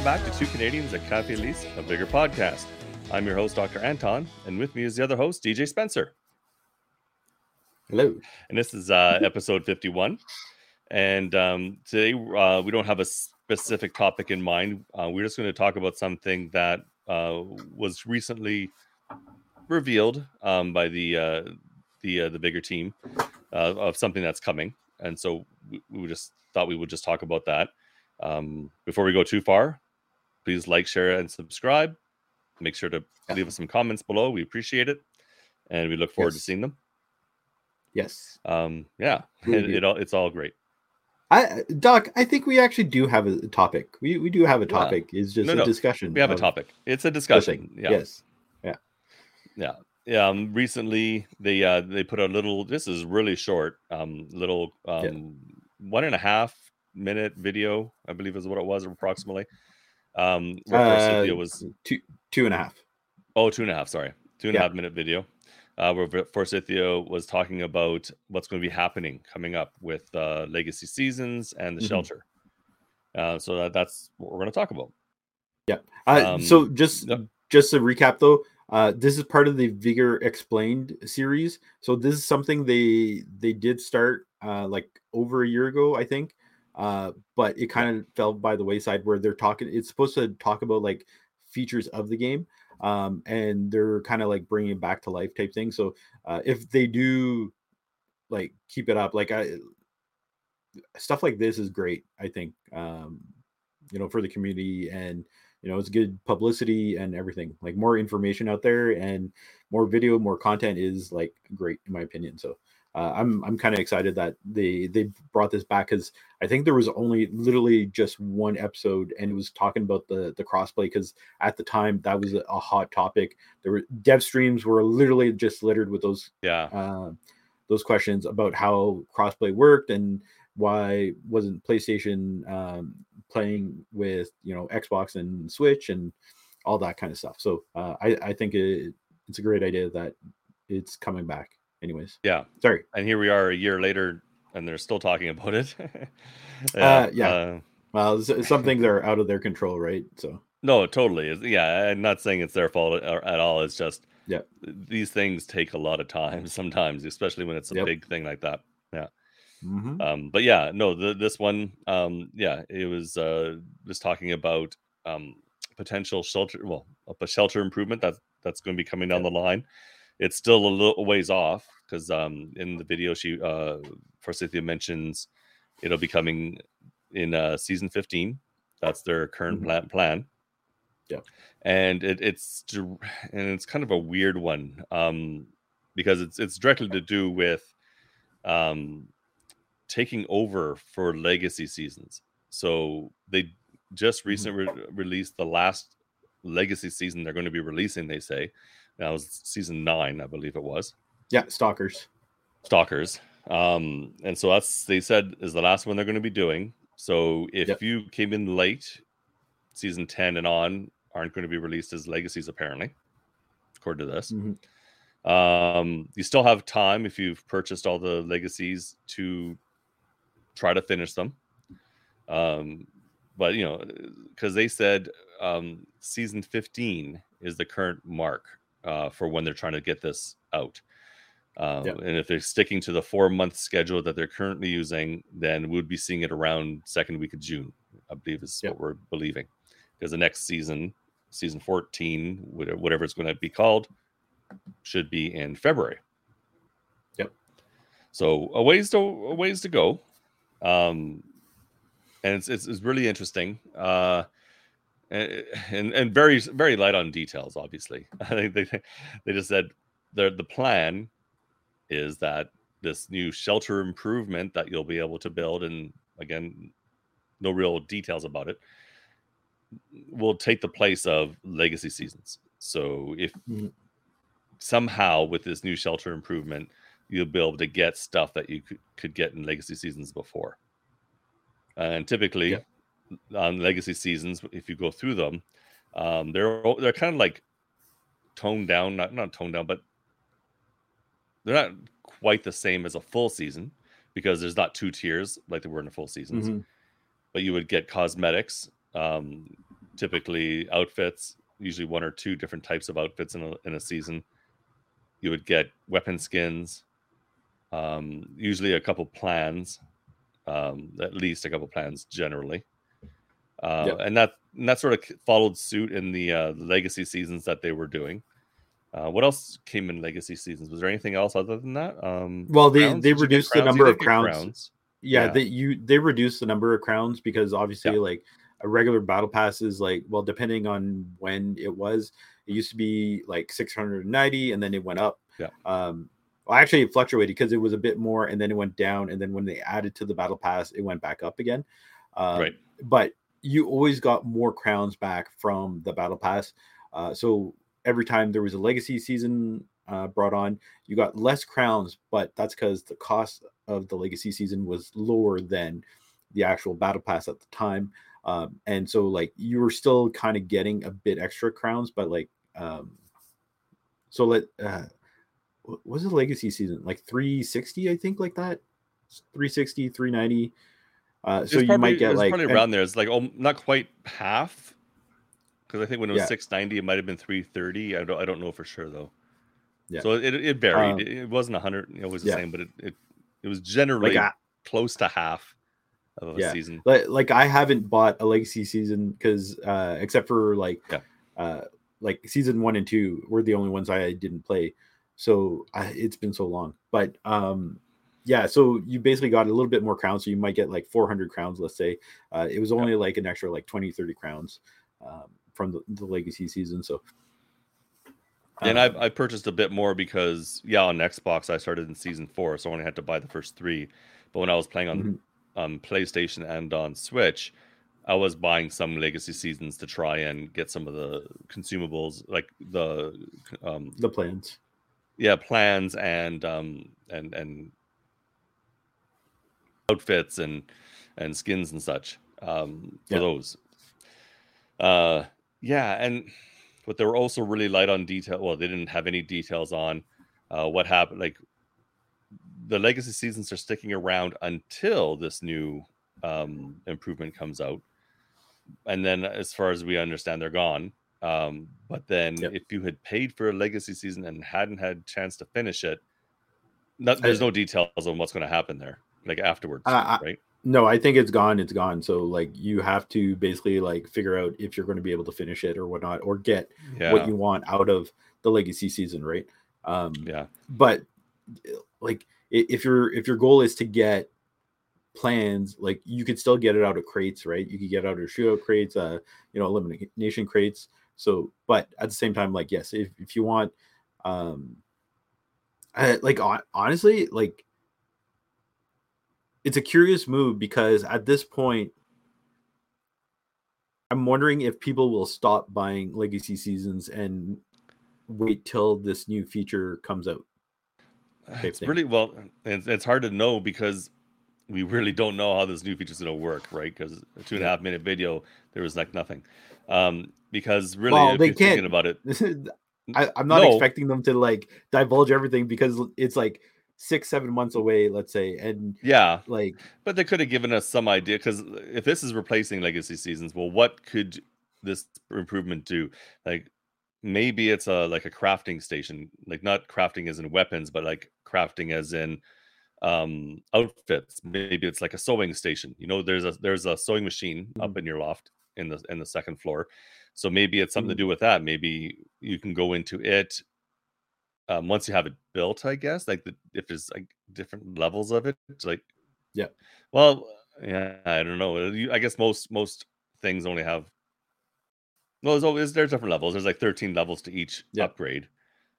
Welcome back to Two Canadians at Cafe Elise, a Vigor podcast. I'm your host, Dr. Anton, and with me is the other host, DJ Spencer. Hello. And this is uh, episode 51. And um, today uh, we don't have a specific topic in mind. Uh, we're just going to talk about something that uh, was recently revealed um, by the uh, the uh, the Vigor team uh, of something that's coming. And so we, we just thought we would just talk about that. Um, before we go too far, please like, share, and subscribe. Make sure to leave us some comments below. We appreciate it, and we look forward Yes. to seeing them. Yes. Um, yeah, it, it all, it's all great. I Doc, I think we actually do have a topic. We we do have a Yeah. topic. It's just No, a no. discussion. We have a topic. It's a discussion. Yeah, Yes. yeah. Um, recently they uh they put a little. This is really short. Um, little um one and a half minute video, I believe is what it was approximately. Um, where Uh, was two two and a half. Oh, two and a half. Sorry, two and a half minute video, uh, where Forsythia was talking about what's going to be happening coming up with uh, Legacy Seasons and the Mhm. Shelter. Uh, so that, that's what we're going to talk about. Yeah. Uh, Um, so just just to recap though, uh, this is part of the Vigor Explained series. So this is something they they did start uh, like over a year ago, I think. Uh, but it kind of fell by the wayside where they're talking. It's supposed to talk about like features of the game, um, and they're kind of like bringing it back to life type thing. So uh, if they do like keep it up, like I stuff like this is great. I think um, you know for the community and you know it's good publicity and everything like more information out there and more video more content is like great in my opinion so uh, i'm i'm kind of excited that they they brought this back because i think there was only literally just one episode and it was talking about the the crossplay because at the time that was a, hot topic there were dev streams were literally just littered with those Yeah, uh, those questions about how crossplay worked and why wasn't PlayStation um, playing with you know Xbox and Switch and all that kind of stuff. So uh, I I think it, it's a great idea that it's coming back. Anyways, yeah. sorry. And here we are a year later, and they're still talking about it. Uh, yeah. uh, Well, s- some things are out of their control, right? So no, totally. Yeah, I'm not saying it's their fault at all. It's just Yeah. these things take a lot of time sometimes, especially when it's a Yep. big thing like that. mhm. um but yeah no the, this one um yeah it was uh just talking about um potential shelter well a shelter improvement that's that's going to be coming down the line it's still a little ways off because um in the video she uh forsythia mentions it'll be coming in uh season 15 that's their current Mhm. plan plan Yeah. and it, it's and it's kind of a weird one um because it's it's directly to do with um taking over for legacy seasons. So they just recently re- released the last legacy season they're going to be releasing. They say that was season nine, I believe it was yeah, stalkers. Stalkers. Um, and so that's they said is the last one they're going to be doing. So if Yep. you came in late, season ten and on aren't going to be released as legacies apparently, according to this. Mhm. Um, you still have time if you've purchased all the legacies to try to finish them. Um, but you know, because they said um, season 15 is the current mark uh, for when they're trying to get this out. Uh, Yeah. And if they're sticking to the four month schedule that they're currently using, then we'd be seeing it around second week of June, I believe is Yeah. what we're believing. Because the next season, season 14, whatever whatever it's going to be called, should be in February. Yep. So a ways to a ways to go, um, and it's it's, it's really interesting, uh, and, and and very very light on details. Obviously, I think they they just said the the plan is that this new shelter improvement that you'll be able to build, and again, no real details about it, will take the place of legacy seasons. So if Mhm. somehow with this new shelter improvement, you'll be able to get stuff that you could, could get in legacy seasons before. And typically. On legacy seasons, if you go through them, um, they're they're kind of like toned down, not not toned down, but they're not quite the same as a full season because there's not two tiers like there were in a full seasons Mhm. but you would get cosmetics um, typically outfits, usually one or two different types of outfits in a, in a season. You would get weapon skins, um, usually a couple plans, um, at least a couple plans generally. Uh, Yep. And that and that sort of followed suit in the uh, legacy seasons that they were doing. Uh, what else came in legacy seasons? Was there anything else other than that? Um, Well, they crowns? they Did reduced the number of get crowns. Yeah, Yeah. they you they reduced the number of crowns because obviously Yeah. like a regular battle pass is like well depending on when it was it used to be like 690 and then it went up Yeah. um well actually it fluctuated because it was a bit more and then it went down and then when they added to the battle pass it went back up again um, Right. but you always got more crowns back from the battle pass uh, so every time there was a legacy season uh, brought on you got less crowns but that's because the cost of the legacy season was lower than the actual battle pass at the time um, and so like you were still kind of getting a bit extra crowns but like um so let uh what was the legacy season like 360 i think like that? 360 390 uh so you probably, might get like probably and- around there. It's like oh, not quite half, because I think when it was Yeah. 690, it might have been 330. I don't I don't know for sure though. Yeah. So it, it varied. Um, it, it wasn't 100. It was the yeah. same, but it, it it was generally like I, close to half of a Yeah. season. like, like I haven't bought a legacy season because uh except for like Yeah. uh like season one and two were the only ones I didn't play. So I, it's been so long. But um yeah, so you basically got a little bit more crowns. So you might get like 400 crowns, let's say. Uh, it was only like an extra like 20, 30 crowns um, from the, the legacy season. So and um, I I purchased a bit more because yeah, on Xbox I started in season four, so I only had to buy the first three. But when I was playing on Mhm. um, PlayStation and on Switch, I was buying some legacy seasons to try and get some of the consumables, like the um, the plans. yeah plans and um and and outfits and and skins and such um for Yeah. those uh yeah and but they were also really light on detail well they didn't have any details on uh what happened like the legacy seasons are sticking around until this new um improvement comes out and then as far as we understand they're gone um but then Yep. if you had paid for a legacy season and hadn't had chance to finish it not, there's no details on what's going to happen there like afterwards I- right No, I think it's gone. It's gone. So like you have to basically like figure out if you're going to be able to finish it or whatnot, or get yeah what you want out of the legacy season, right? Um, yeah but like if your if your goal is to get plans like you could still get it out of crates right you could get out of shootout crates uh you know elimination crates so but at the same time like yes if, if you want um I, like hon- honestly like it's a curious move because at this point i'm wondering if people will stop buying legacy seasons and wait till this new feature comes out. It's thing. really well it's, it's hard to know because we really don't know how this new feature is going to work right? Because a two and a half minute video there was like nothing. Um because really Well, if they you're thinking can't- about it I, I'm not No. expecting them to like divulge everything because it's like six, seven months away, let's say, and yeah like But they could have given us some idea because uh, if this is replacing legacy seasons, well, what could this improvement do? Like maybe it's a like a crafting station, like not crafting as in weapons, but like crafting as in um outfits. Maybe it's like a sewing station. You know, there's a there's a sewing machine up mm. in your loft in the in the second floor. So maybe it's something to mm. do with that. Maybe you can go into it um, once you have it built, I guess. Like the, if there's like different levels of it, it's like Yeah. Well, yeah, I don't know. I guess most most things only have. Well, there's always there's different levels. There's like 13 levels to each Yeah. upgrade.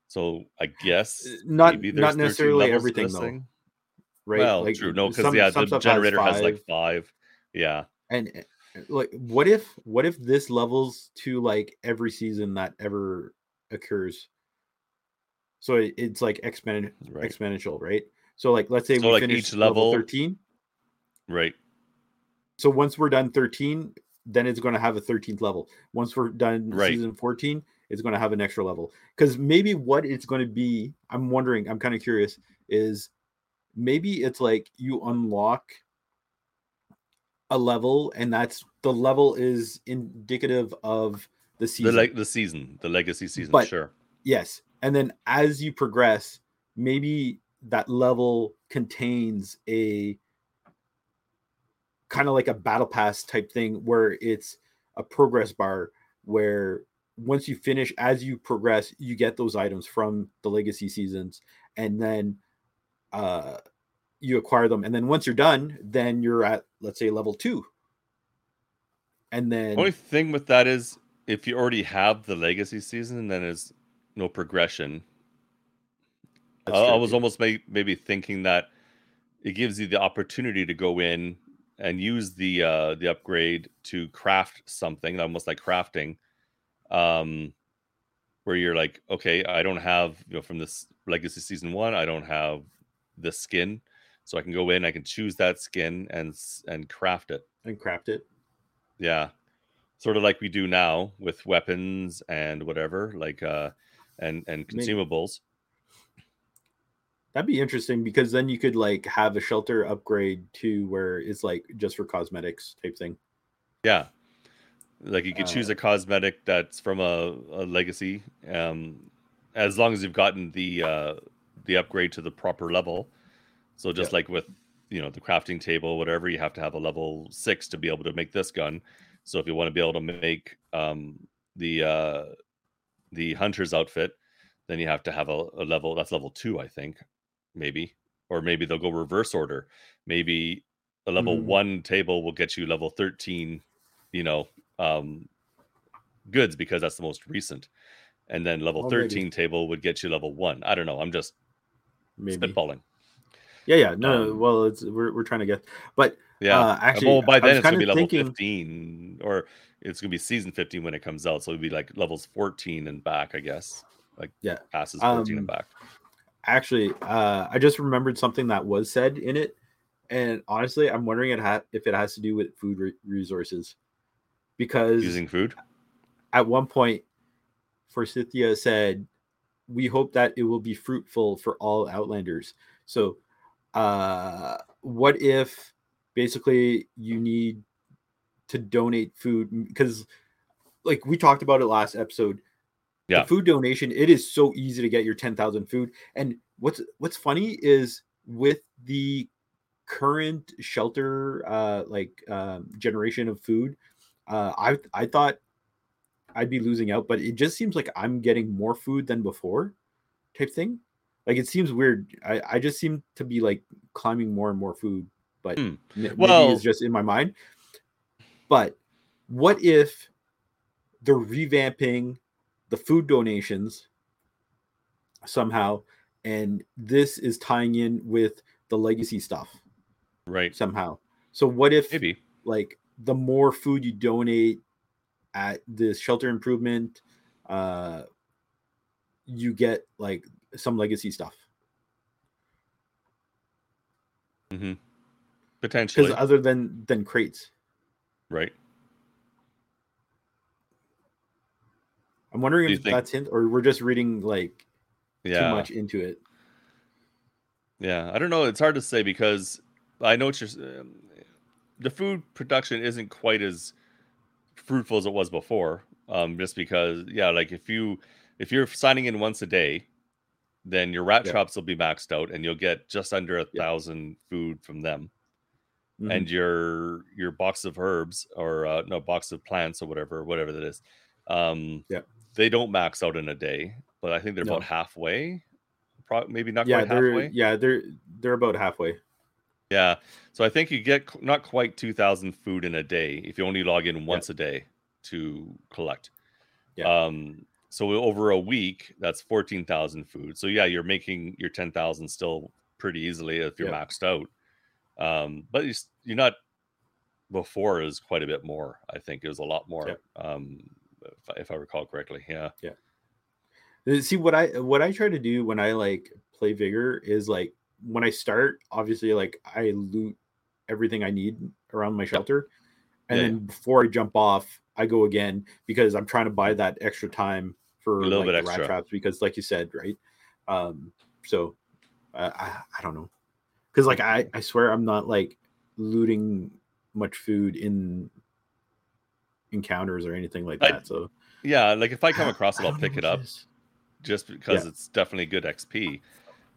So I guess Uh, not maybe not necessarily everything though, thing. right? Well, Like, true. No, because yeah, the generator has, like five. Yeah, and uh, like what if what if this levels to like every season that ever occurs? So it, it's like exponent right, exponential, right? So like let's say So, we like, finish each level level- 13. right. So once we're done 13, then it's going to have a 13th level. Once we're done Right. season 14, it's going to have an extra level. Because maybe what it's going to be, I'm wondering, I'm kind of curious, is maybe it's like you unlock a level, and that's the level is indicative of the The season. like the season, the legacy season, But- sure. yes, and then as you progress, maybe that level contains a kind of like a battle pass type thing where it's a progress bar where once you finish as you progress you get those items from the legacy seasons and then uh you acquire them. And then once you're done then you're at let's say level 2 and then Only thing with that is if you already have the legacy season, then there's no progression. I, I was almost may, maybe thinking that it gives you the opportunity to go in and use the uh the upgrade to craft something almost like crafting um where you're like okay i don't have you know from this legacy season one i don't have this skin so i can go in i can choose that skin and and craft it. And craft it. Yeah. Sort of like we do now with weapons and whatever like uh and and consumables That'd be interesting because then you could like have a shelter upgrade to where it's like just for cosmetics type thing. Yeah. Like you could choose Uh, a cosmetic that's from a, a legacy, um, as long as you've gotten the uh, the upgrade to the proper level. So just Yeah. like with you know the crafting table, whatever, you have to have a level six to be able to make this gun. So if you want to be able to make um, the uh, the hunter's outfit, then you have to have a, a level that's level two, I think, maybe, or maybe they'll go reverse order. Maybe a level Mhm. one table will get you level thirteen, you know, um, goods because that's the most recent, and then level Well, maybe. thirteen table would get you level one. I don't know. I'm just Maybe. spitballing. Yeah, yeah. No, Um, well, it's we're, we're trying to get, but Yeah. uh, actually, well, by then it's gonna be level thinking- fifteen, or it's gonna be season fifteen when it comes out. So it'd be like levels fourteen and back, I guess. Like Yeah. passes fourteen Um, and back. actually, uh, I just remembered something that was said in it, and honestly, I'm wondering it ha- if it has to do with food re- resources, because Using food. at one point, Forsythia said, "We hope that it will be fruitful for all Outlanders." So, uh, what if basically you need to donate food because, like we talked about it last episode, Yeah. the food donation it is so easy to get your ten thousand food. And what's what's funny is with the current shelter uh like um generation of food uh i i thought I'd be losing out, but it just seems like I'm getting more food than before, type thing. Like it seems weird. I, I just seem to be like climbing more and more food, but Hmm. m- maybe Well- it's just in my mind. But what if they're revamping the food donations somehow, and this is tying in with the legacy stuff Right. somehow? So what if Maybe. like the more food you donate at this shelter improvement uh you get like some legacy stuff hmm because other than than crates right. i'm wondering if think- that's hint or we're just reading like Yeah. too much into it Yeah, I don't know. It's hard to say because I know what you're. Um, the food production isn't quite as fruitful as it was before. Um, just because, yeah, like if you if you're signing in once a day, then your rat Yeah. traps will be maxed out, and you'll get just under a Yeah. thousand food from them. Mhm. And your your box of herbs or uh, no box of plants or whatever, whatever that is, um, Yeah. they don't max out in a day, but I think they're No. about halfway. Pro- maybe not yeah quite halfway. yeah they're they're about halfway Yeah. So I think you get not quite 2,000 food in a day if you only log in once a day to collect. Yeah. Um, so over a week, that's 14,000 food. So yeah, you're making your 10,000 still pretty easily if you're Yeah. maxed out. Um, but you you're not before is quite a bit more. I think it was a lot more. Yeah. Um, if, I- if I recall correctly. Yeah. Uh, see what i what i try to do when i like play vigor is like when i start obviously like i loot everything i need around my shelter and Yeah, then before i jump off i go again because i'm trying to buy that extra time for A little like, bit extra. rat traps because like you said right um so uh, I, I don't know because like i i swear i'm not like looting much food in encounters or anything like I- that. so Yeah, like if I come across it, I'll pick it up is. just because Yeah. it's definitely good XP.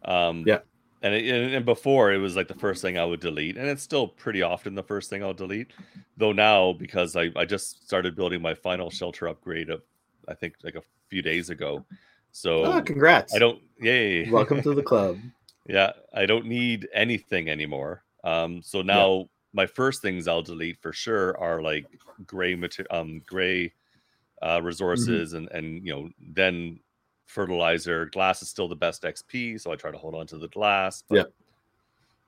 Um, Yeah. And, it, and before it was like the first thing I would delete, and it's still pretty often the first thing I'll delete. Though now because I I just started building my final shelter upgrade of I think like a few days ago, so Ah, congrats! I don't. Yay! Welcome to the club. Yeah, I don't need anything anymore. Um, so now my first things I'll delete for sure are like gray mater- um gray uh resources and and you know then fertilizer. Glass is still the best XP, so I try to hold on to the glass. But,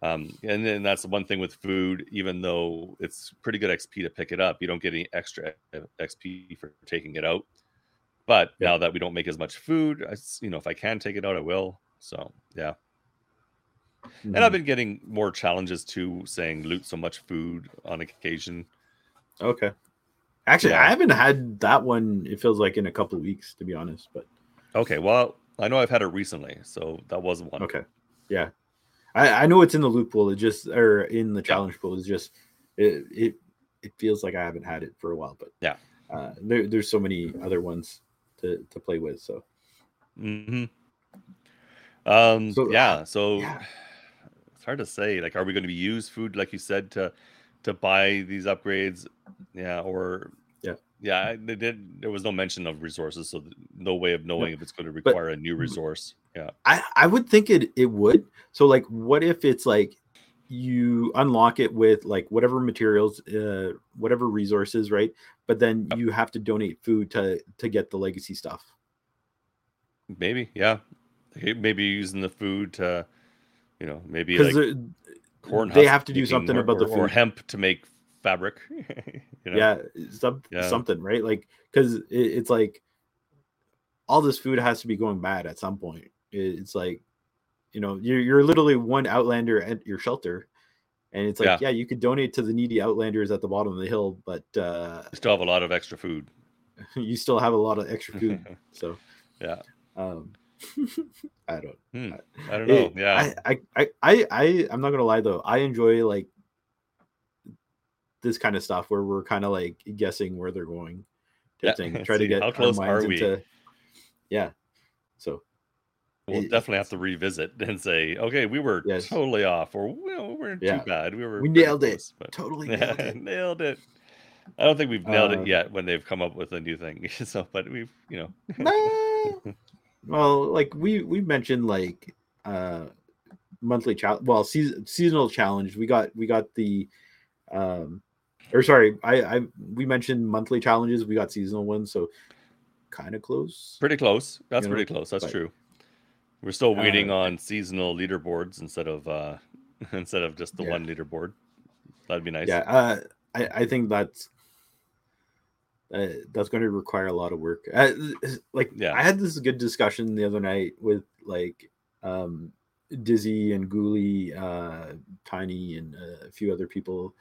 Um, and then that's the one thing with food, even though it's pretty good XP to pick it up, you don't get any extra XP for taking it out. But Yeah. now that we don't make as much food, I, you know, if I can take it out, I will. So yeah. And I've Mhm. been getting more challenges too, saying loot so much food on occasion. okay. Actually, Yeah. I haven't had that one. It feels like in a couple of weeks, to be honest. But Okay, well, I know I've had it recently, so that was one. okay, yeah, I, I know it's in the loot pool. It just or in the challenge pool. It's just it, it it feels like I haven't had it for a while. But Yeah. uh, there, there's so many other ones to to play with. So hmm Um. So, yeah. So yeah. Hard to say. Like, are we going to be use food, like you said, to to buy these upgrades? Yeah. Or Yeah. yeah. They did. There was no mention of resources, so no way of knowing if it's going to require a new resource. Yeah. I I would think it it would. So like, what if it's like you unlock it with like whatever materials, uh, whatever resources, right? But then Yep. you have to donate food to to get the legacy stuff. Maybe. Yeah. Maybe using the food to, you know, maybe Because like corn. they have to do something or- about the or, or hemp to make fabric. you know? yeah, some, Yeah. something, right? Like because it, it's like all this food has to be going bad at some point. It- it's like you know you're you're literally one outlander at your shelter. And it's like, Yeah. yeah. you could donate to the needy outlanders at the bottom of the hill, but uh, You still have a lot of extra food. you still have a lot of extra food. So yeah. um I don't Hmm. I don't know. it- yeah. I, I I I I'm not gonna lie though. I enjoy like this kind of stuff where we're kind of like guessing where they're going. Yeah, thing. Try to get how close are we? into yeah. So we'll it- definitely have to revisit and say, okay, we were Yes. totally off, or well, we weren't Yeah. too bad. We were We nailed it. but- totally nailed it. nailed it. I don't think we've nailed Uh, it yet when they've come up with a new thing. so, but we've, you know, Nah. Well, like we we mentioned like uh monthly challenge well season, seasonal challenge. We got we got the um or sorry, I I we mentioned monthly challenges, we got seasonal ones, so kind of close. pretty close. That's You know, pretty close. That's but- true. We're still waiting Uh, on seasonal leaderboards instead of uh instead of just the Yeah. one leaderboard. That'd be nice. Yeah, uh I I think that's uh, that's going to require a lot of work. Uh, like Yeah. I had this good discussion the other night with like um Dizzy and Ghoulie, uh Tiny and uh, a few other people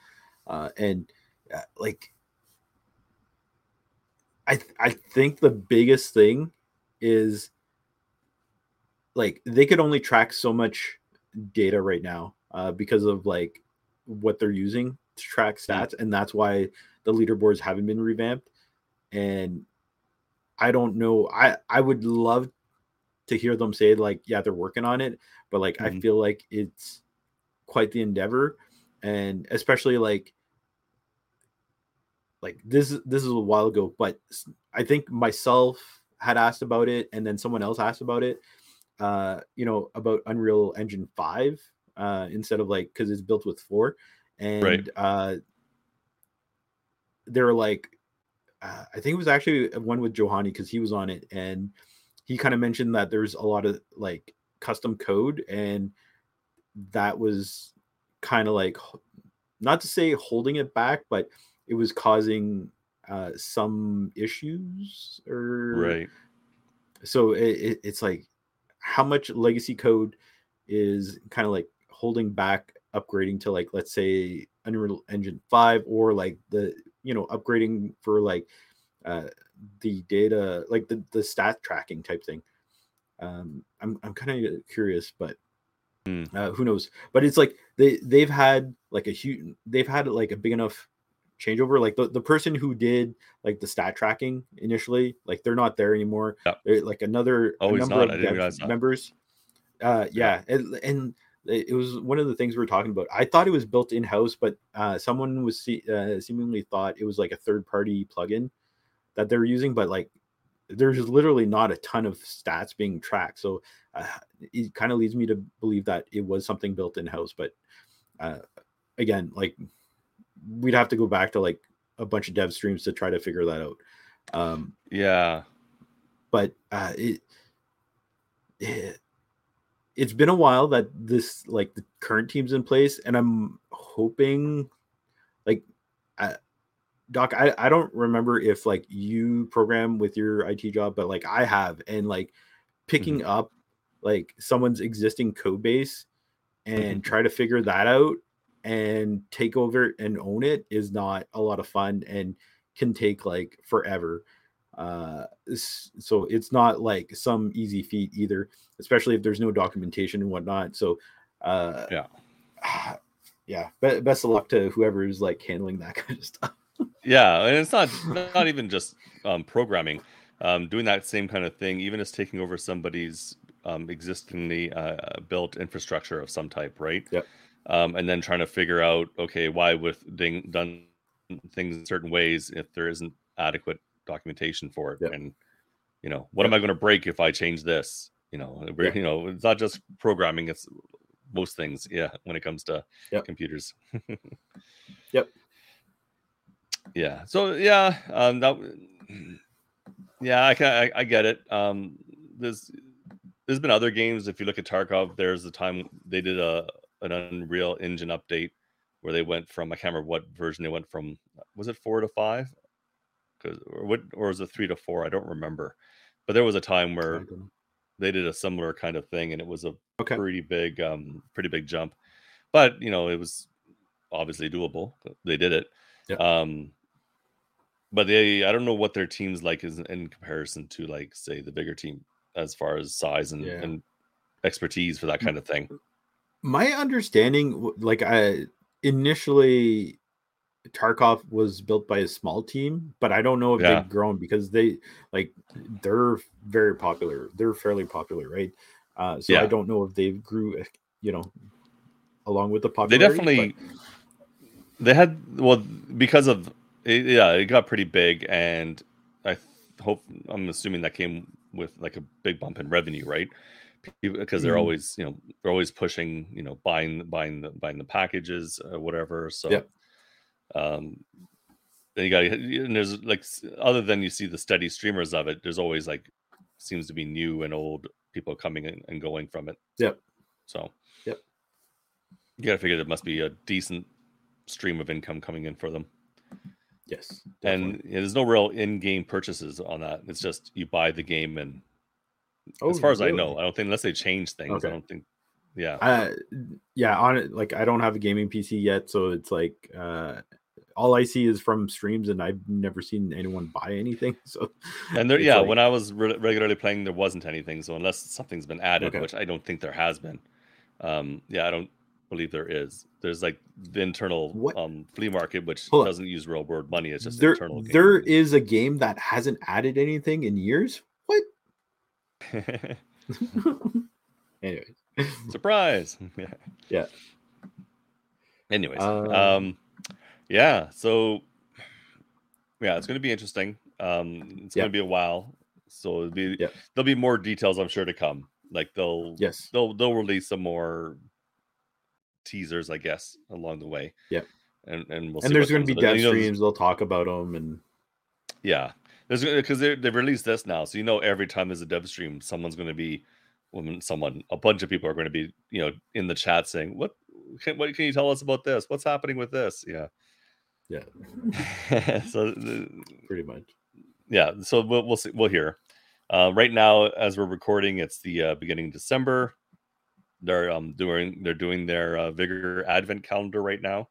uh and uh, like I th- I think the biggest thing is like they could only track so much data right now uh, because of like what they're using to track Hmm. stats, and that's why the leaderboards haven't been revamped. And I don't know. I I would love to hear them say like, yeah, they're working on it, but like I Mhm. feel like it's quite the endeavor, and especially like like this this is a while ago, but I think myself had asked about it, and then someone else asked about it. Uh, you know, about Unreal Engine five uh, instead of like because it's built with four, and Right. uh, they're like, uh, I think it was actually one with Johanny because he was on it, and he kind of mentioned that there's a lot of like custom code, and that was kind of like not to say holding it back, but it was causing uh, some issues or Right. so it, it, it's like how much legacy code is kind of like holding back upgrading to like let's say unreal engine 5 or like the you know upgrading for like uh the data like the the stat tracking type thing um i'm, I'm kind of curious but Hmm. Uh, who knows? But it's like they they've had like a huge they've had like a big enough changeover. Like the, the person who did like the stat tracking initially, like they're not there anymore. Yep. They're, like another Oh, a number not? of members. Uh, yeah, and, and it was one of the things we were talking about. I thought it was built in house, but uh, someone was se- uh, seemingly thought it was like a third party plugin that they're using, but like there's literally not a ton of stats being tracked. So uh, it kind of leads me to believe that it was something built in house. But uh, again, like we'd have to go back to like a bunch of dev streams to try to figure that out. Um, Yeah. but uh, it, it it's been a while that this like the current team's in place, and I'm hoping like uh, Doc, I, I don't remember if like you program with your IT job, but like I have, and like picking up like someone's existing code base and Mhm. try to figure that out and take over and own it is not a lot of fun and can take like forever. Uh, so it's not like some easy feat either, especially if there's no documentation and whatnot. So, uh, Yeah. yeah. Be- best of luck to whoever is like handling that kind of stuff. Yeah, and it's not not even just um, programming. Um, doing that same kind of thing, even as taking over somebody's um, existingly uh, built infrastructure of some type, right? Yep. Um, and then trying to figure out, okay, why with ding, done things in certain ways if there isn't adequate documentation for it, Yep. and you know, what am I going to break if I change this? You know, you know, it's not just programming; it's most things. Yeah, when it comes to Yep. computers. Yep. Yeah. So yeah, um, that yeah, I I, I get it. Um, there's there's been other games. If you look at Tarkov, there's the time they did a an Unreal Engine update where they went from I can't remember what version they went from. Was it four to five? Or what or was it three to four? I don't remember. But there was a time where they did a similar kind of thing, and it was a Okay. pretty big um pretty big jump but you know it was obviously doable they did it Yeah. um but they i don't know what their team's like is in comparison to like say the Vigor team as far as size and, Yeah. and expertise for that kind of thing My understanding, like I initially, Tarkov was built by a small team, but I don't know if Yeah. they've grown because they like they're very popular. They're fairly popular, right? Uh, so I don't know if they've grew, eh, you know, along with the popularity. they definitely but- they had well because of it, yeah it got pretty big and i hope i'm assuming that came with like a big bump in revenue right because they're Mhm. always you know they're always pushing you know buying buying the buying the packages or whatever so Yep. Um then you got and there's like other than you see the steady streamers of it there's always like seems to be new and old people coming in and going from it Yep. so Yep. you gotta figure there must be a decent stream of income coming in for them yes, and yeah, there's no real in-game purchases on that it's just you buy the game and as Oh, far as i know i don't think unless they change things Okay. i don't think yeah. Uh yeah on it like i don't have a gaming pc yet so it's like uh all i see is from streams and i've never seen anyone buy anything so and there yeah like- when i was re- regularly playing there wasn't anything so unless something's been added Okay. which i don't think there has been um yeah i don't believe there is. There's like the internal What? um flea market which Hold doesn't use real world money it's just there internal there is a game that hasn't added anything in years? What? Anyway surprise yeah Yeah. anyways Um, um yeah so yeah it's going to be interesting um it's Yeah. going to be a while so it'll be Yeah. there'll be more details i'm sure to come like they'll yes they'll they'll release some more teasers i guess along the way Yeah. and and we'll see and there's going to be dev streams they'll talk about them and yeah there's because they they've released this now so you know every time there's a dev stream someone's going to be when someone a bunch of people are going to be you know in the chat saying what can, what can you tell us about this? What's happening with this? Yeah. Yeah. So the- pretty much. Yeah so we'll, we'll see we'll hear. Uh, right now as we're recording it's the uh, beginning of december. They're um doing they're doing their uh, vigor advent calendar right now.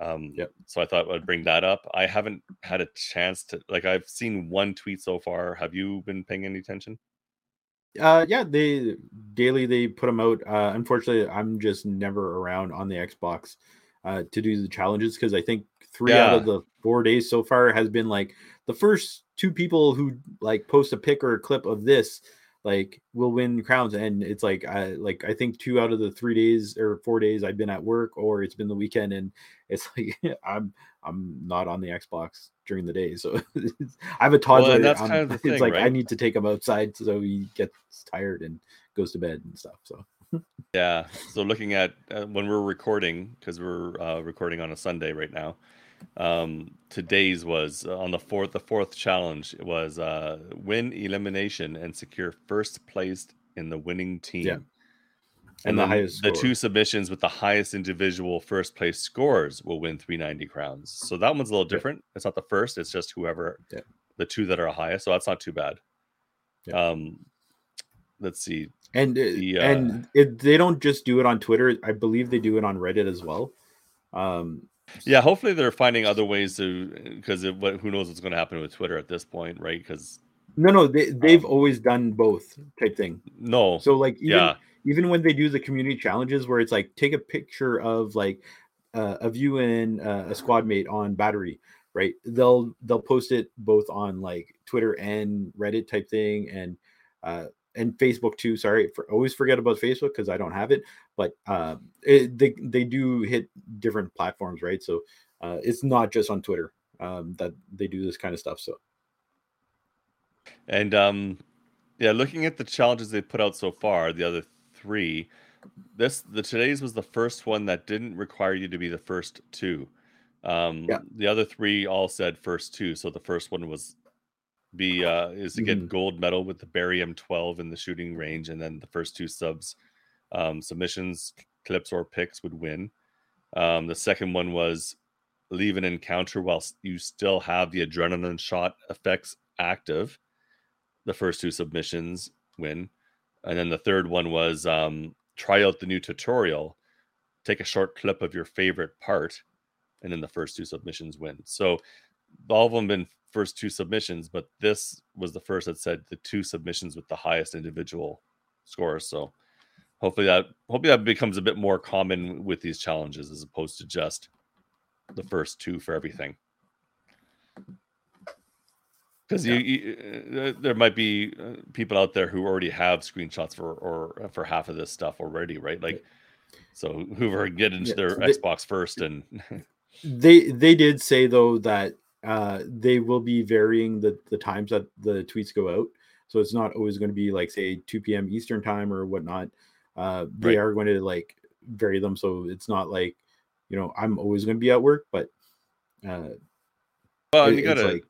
Um Yep. so i thought i'd bring that up. I haven't had a chance to like i've seen one tweet so far. Have you been paying any attention Uh, yeah, they daily they put them out. Uh, unfortunately, I'm just never around on the Xbox uh, to do the challenges because I think three out of the four days so far has been like the first two people who like post a pic or a clip of this like will win crowns. And it's like i like i think two out of the three days or four days i've been at work or it's been the weekend and it's like i'm i'm not on the xbox during the day so i have a toddler that's um, kind of the it's thing, like i need to take him outside so he gets tired and goes to bed and stuff so Yeah. So looking at uh, when we're recording, because we're uh, recording on a Sunday right now. Um, today's was uh, on the fourth. The fourth challenge was uh, win elimination and secure first place in the winning team. Yeah. And, And the highest the two submissions with the highest individual first place scores will win 390 crowns. So that one's a little Yeah. different. It's not the first, it's just whoever Yeah. the two that are highest. So that's not too bad. Yeah. Um let's see. and uh, The, uh, and it, they don't just do it on twitter i believe they do it on reddit as well um Yeah, hopefully they're finding other ways to because who knows what's going to happen with Twitter at this point, right? Because no no they, they've Um, always done both type thing no, so like even yeah, even when they do the community challenges where it's like take a picture of like uh, of you and uh, a squad mate on battery right? They'll they'll post it both on like twitter and reddit type thing and uh and facebook too. Sorry for always forget about facebook because i don't have it but um it, they they do hit different platforms right? So uh it's not just on twitter um that they do this kind of stuff so. And um, yeah, looking at the challenges they put out so far, the other three, this the today's was the first one that didn't require you to be the first two. Um, Yeah. the other three all said first two, so the first one was be uh is to get Mhm. gold medal with the barium 12 in the shooting range and then the first two subs um submissions clips or picks would win um the second one was leave an encounter while you still have the adrenaline shot effects active the first two submissions win and then the third one was um try out the new tutorial take a short clip of your favorite part and then the first two submissions win so all of them been first two submissions, but this was the first that said the two submissions with the highest individual scores. So hopefully that hopefully that becomes a bit more common with these challenges as opposed to just the first two for everything. Because you, you uh, there might be uh, people out there who already have screenshots for or for half of this stuff already, right? Like, so who are getting Yeah, their they- Xbox first and they they did say though that uh they will be varying the the times that the tweets go out. So it's not always going to be like say 2 p.m eastern time or whatnot. Uh they Right. are going to like vary them. So it's not like you know i'm always going to be at work but uh well, it- you gotta like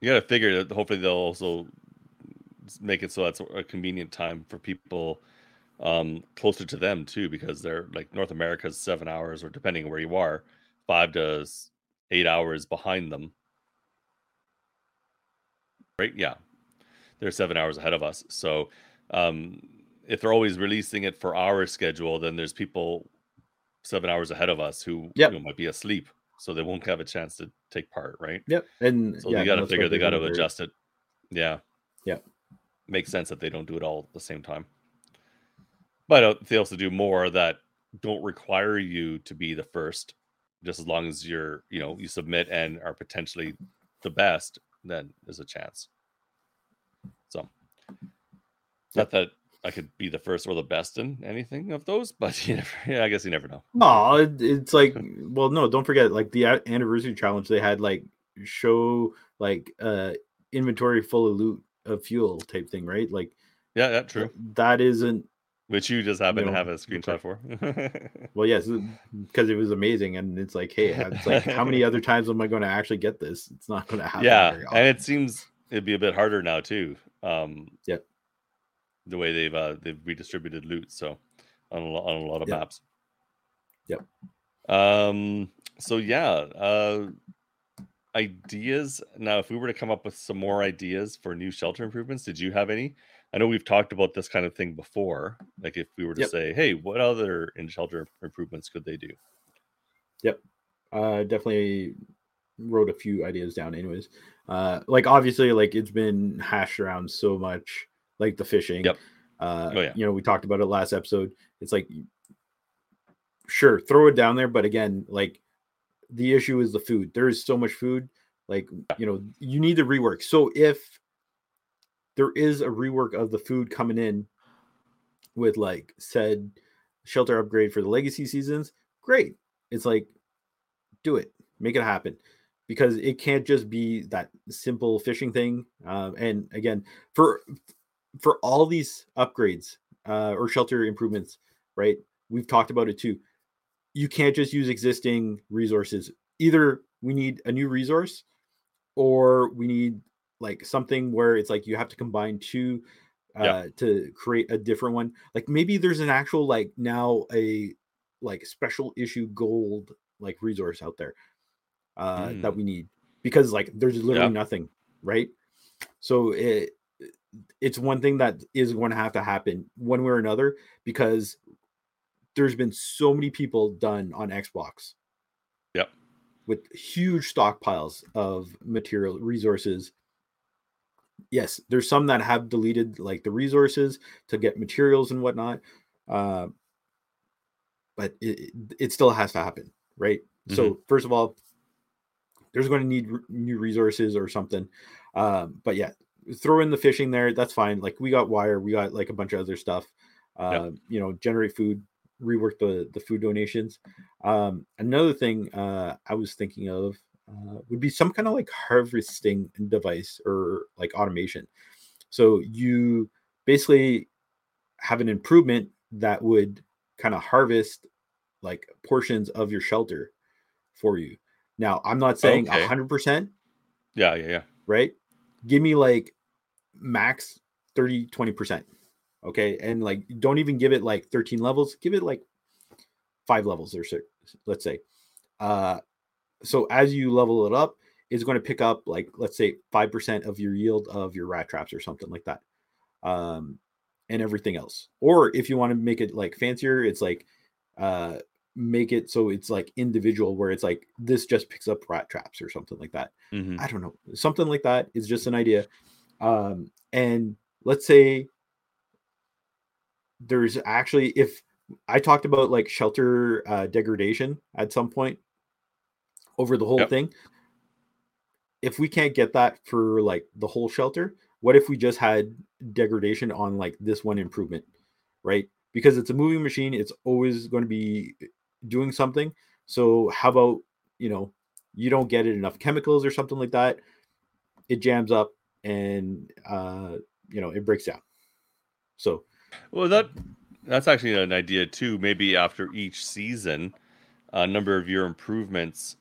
You got to figure that hopefully they'll also make it so that's a convenient time for people um, closer to them too, because they're like North America's seven hours, or depending on where you are, five to eight hours behind them. Right? Yeah, they're seven hours ahead of us. So um, if they're always releasing it for our schedule, then there's people seven hours ahead of us who Yep. you know, might be asleep, so they won't have a chance to take part. Right? yep and So yeah, they got to figure they got to adjust it. Yeah. Yeah. Makes sense that they don't do it all at the same time. But uh, they also do more that don't require you to be the first, just as long as you're, you know, you submit and are potentially the best, then there's a chance. So, not that I could be the first or the best in anything of those, but you never, yeah, I guess you never know. No, it, it's like well, no, don't forget like the anniversary challenge. They had like show like uh inventory full of loot of fuel type thing, right? Like Yeah, yeah, true. that isn't Which you just happen to have a screenshot for. well, yes, because it was amazing, and it's like, hey, it's like how many other times am I going to actually get this? It's not going to happen. yeah and it seems it'd be a bit harder now too um Yep. The way they've uh they've redistributed loot so on a, on a lot of Yep. maps Yep. um so yeah uh ideas now if we were to come up with some more ideas for new shelter improvements did you have any i know we've talked about this kind of thing before like if we were to Yep. say hey what other in shelter improvements could they do Yep. uh definitely wrote a few ideas down anyways uh like obviously like it's been hashed around so much like the fishing. Yep. Uh, Oh, yeah. You know, we talked about it last episode. It's like, sure, throw it down there, but again, like the issue is the food. There is so much food. Like, you know, you need to rework. So if there is a rework of the food coming in with like said shelter upgrade for the legacy seasons, great. It's like, do it, make it happen because it can't just be that simple fishing thing. Um, and again, for for all these upgrades uh, or shelter improvements, right? We've talked about it too. You can't just use existing resources. Either we need a new resource, or we need like something where it's like you have to combine two uh, Yeah. to create a different one. Like maybe there's an actual like now a like special issue gold like resource out there uh, that Mm. we need because like there's literally Yeah. nothing, right? So it it's one thing that is going to have to happen one way or another because there's been so many people done on Xbox. Yep. With huge stockpiles of material resources. Yes, there's some that have deleted like the resources to get materials and whatnot. Uh, but it, it- still has to happen, right? So first of all, there's going to need r- new resources or something. Um, but yeah, throw in the fishing there. That's fine. Like we got wire, we got like a bunch of other stuff. Uh, You know, generate food, rework the the food donations. Um, another thing uh, I was thinking of uh, would be some kind of like harvesting device or like automation. So you basically have an improvement that would kind of harvest like portions of your shelter for you. Now, I'm not saying a Okay. 100%, Yeah, yeah, yeah. right? Give me like max 30, 20%. Okay. And like, don't even give it like 13 levels, give it like five levels or so, let's say. Uh, so as you level it up, it's going to pick up like, let's say 5% of your yield of your rat traps or something like that. Um, and everything else. Or if you want to make it like fancier, it's like, uh, make it so it's like individual where it's like this just picks up rat traps or something like that. Mhm. I don't know. Something like that is just an idea. Um, and let's say there's actually, if I talked about like shelter uh, degradation at some point over the whole Yep. thing, if we can't get that for like the whole shelter, what if we just had degradation on like this one improvement, right? Because it's a moving machine, it's always going to be doing something. So, how about you know, you don't get it enough chemicals or something like that, it jams up and uh, you know, it breaks down. So, Well, that that's actually an idea too. Maybe after each season, a number of your improvements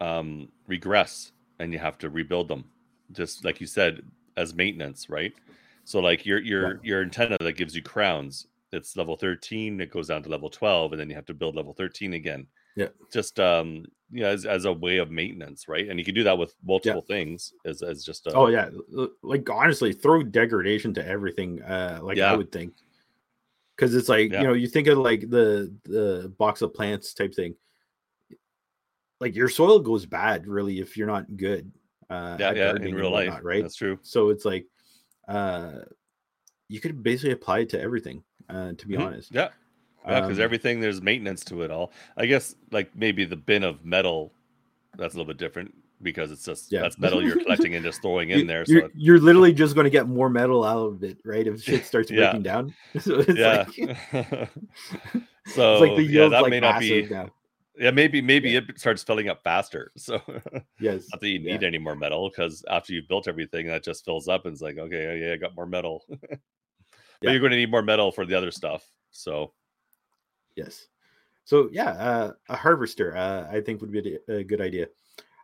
um, regress, and you have to rebuild them. Just like you said, as maintenance, right? So, like your your your antenna that gives you crowns, it's level thirteen. It goes down to level twelve, and then you have to build level thirteen again. Yeah. Just um, you know, as, as a way of maintenance, right? And you can do that with multiple things as as just a oh yeah, like honestly, throw degradation to everything. Uh, like I would think, because it's like Yeah. you know, you think of like the the box of plants type thing. Like your soil goes bad really if you're not good. Uh, yeah yeah in real life, right? That's true. So it's like, uh, you could basically apply it to everything. Uh, to be Mhm. honest, Yeah. Yeah, because Um, everything there's maintenance to it all. I guess like maybe the bin of metal, that's a little bit different because it's just Yeah. that's metal you're collecting and just throwing in there. So You're, you're literally just going to get more metal out of it, right? If shit starts Yeah. breaking down. So it's yeah. like, so it's like the yeah, that like may not be. now. Yeah, maybe maybe Yeah. it starts filling up faster. So Yes. not that you need any more metal because after you've built everything, that just fills up and it's like okay, oh, yeah, I got more metal. but you're going to need more metal for the other stuff. So Yes. So yeah, uh, a harvester, uh, I think would be a, a good idea.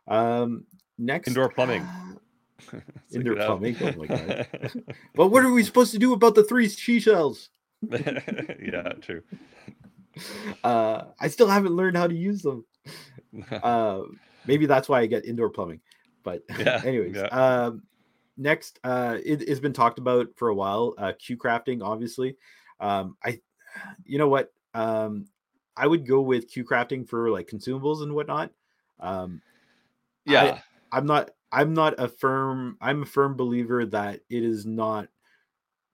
Um, next, Indoor plumbing. uh, Indoor plumbing, oh my God. but what are we supposed to do about the three seashells? yeah, true. Uh, I still haven't learned how to use them. uh maybe that's why i get indoor plumbing but Yeah, anyways yeah. um next uh it has been talked about for a while uh queue crafting obviously um i you know what um i would go with queue crafting for like consumables and whatnot um yeah. i'm not i'm not a firm i'm a firm believer that it is not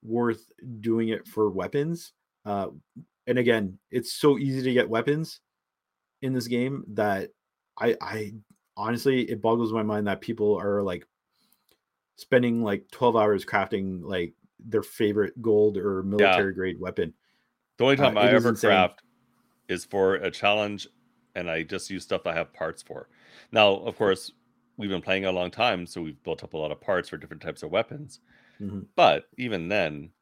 worth doing it for weapons. Uh, and again, it's so easy to get weapons in this game that I I honestly it boggles my mind that people are like spending like 12 hours crafting like their favorite gold or military grade weapon. The only time Uh, I ever craft is for a challenge, and I just use stuff I have parts for. Now, of course, we've been playing a long time, so we've built up a lot of parts for different types of weapons. Mhm. But even then,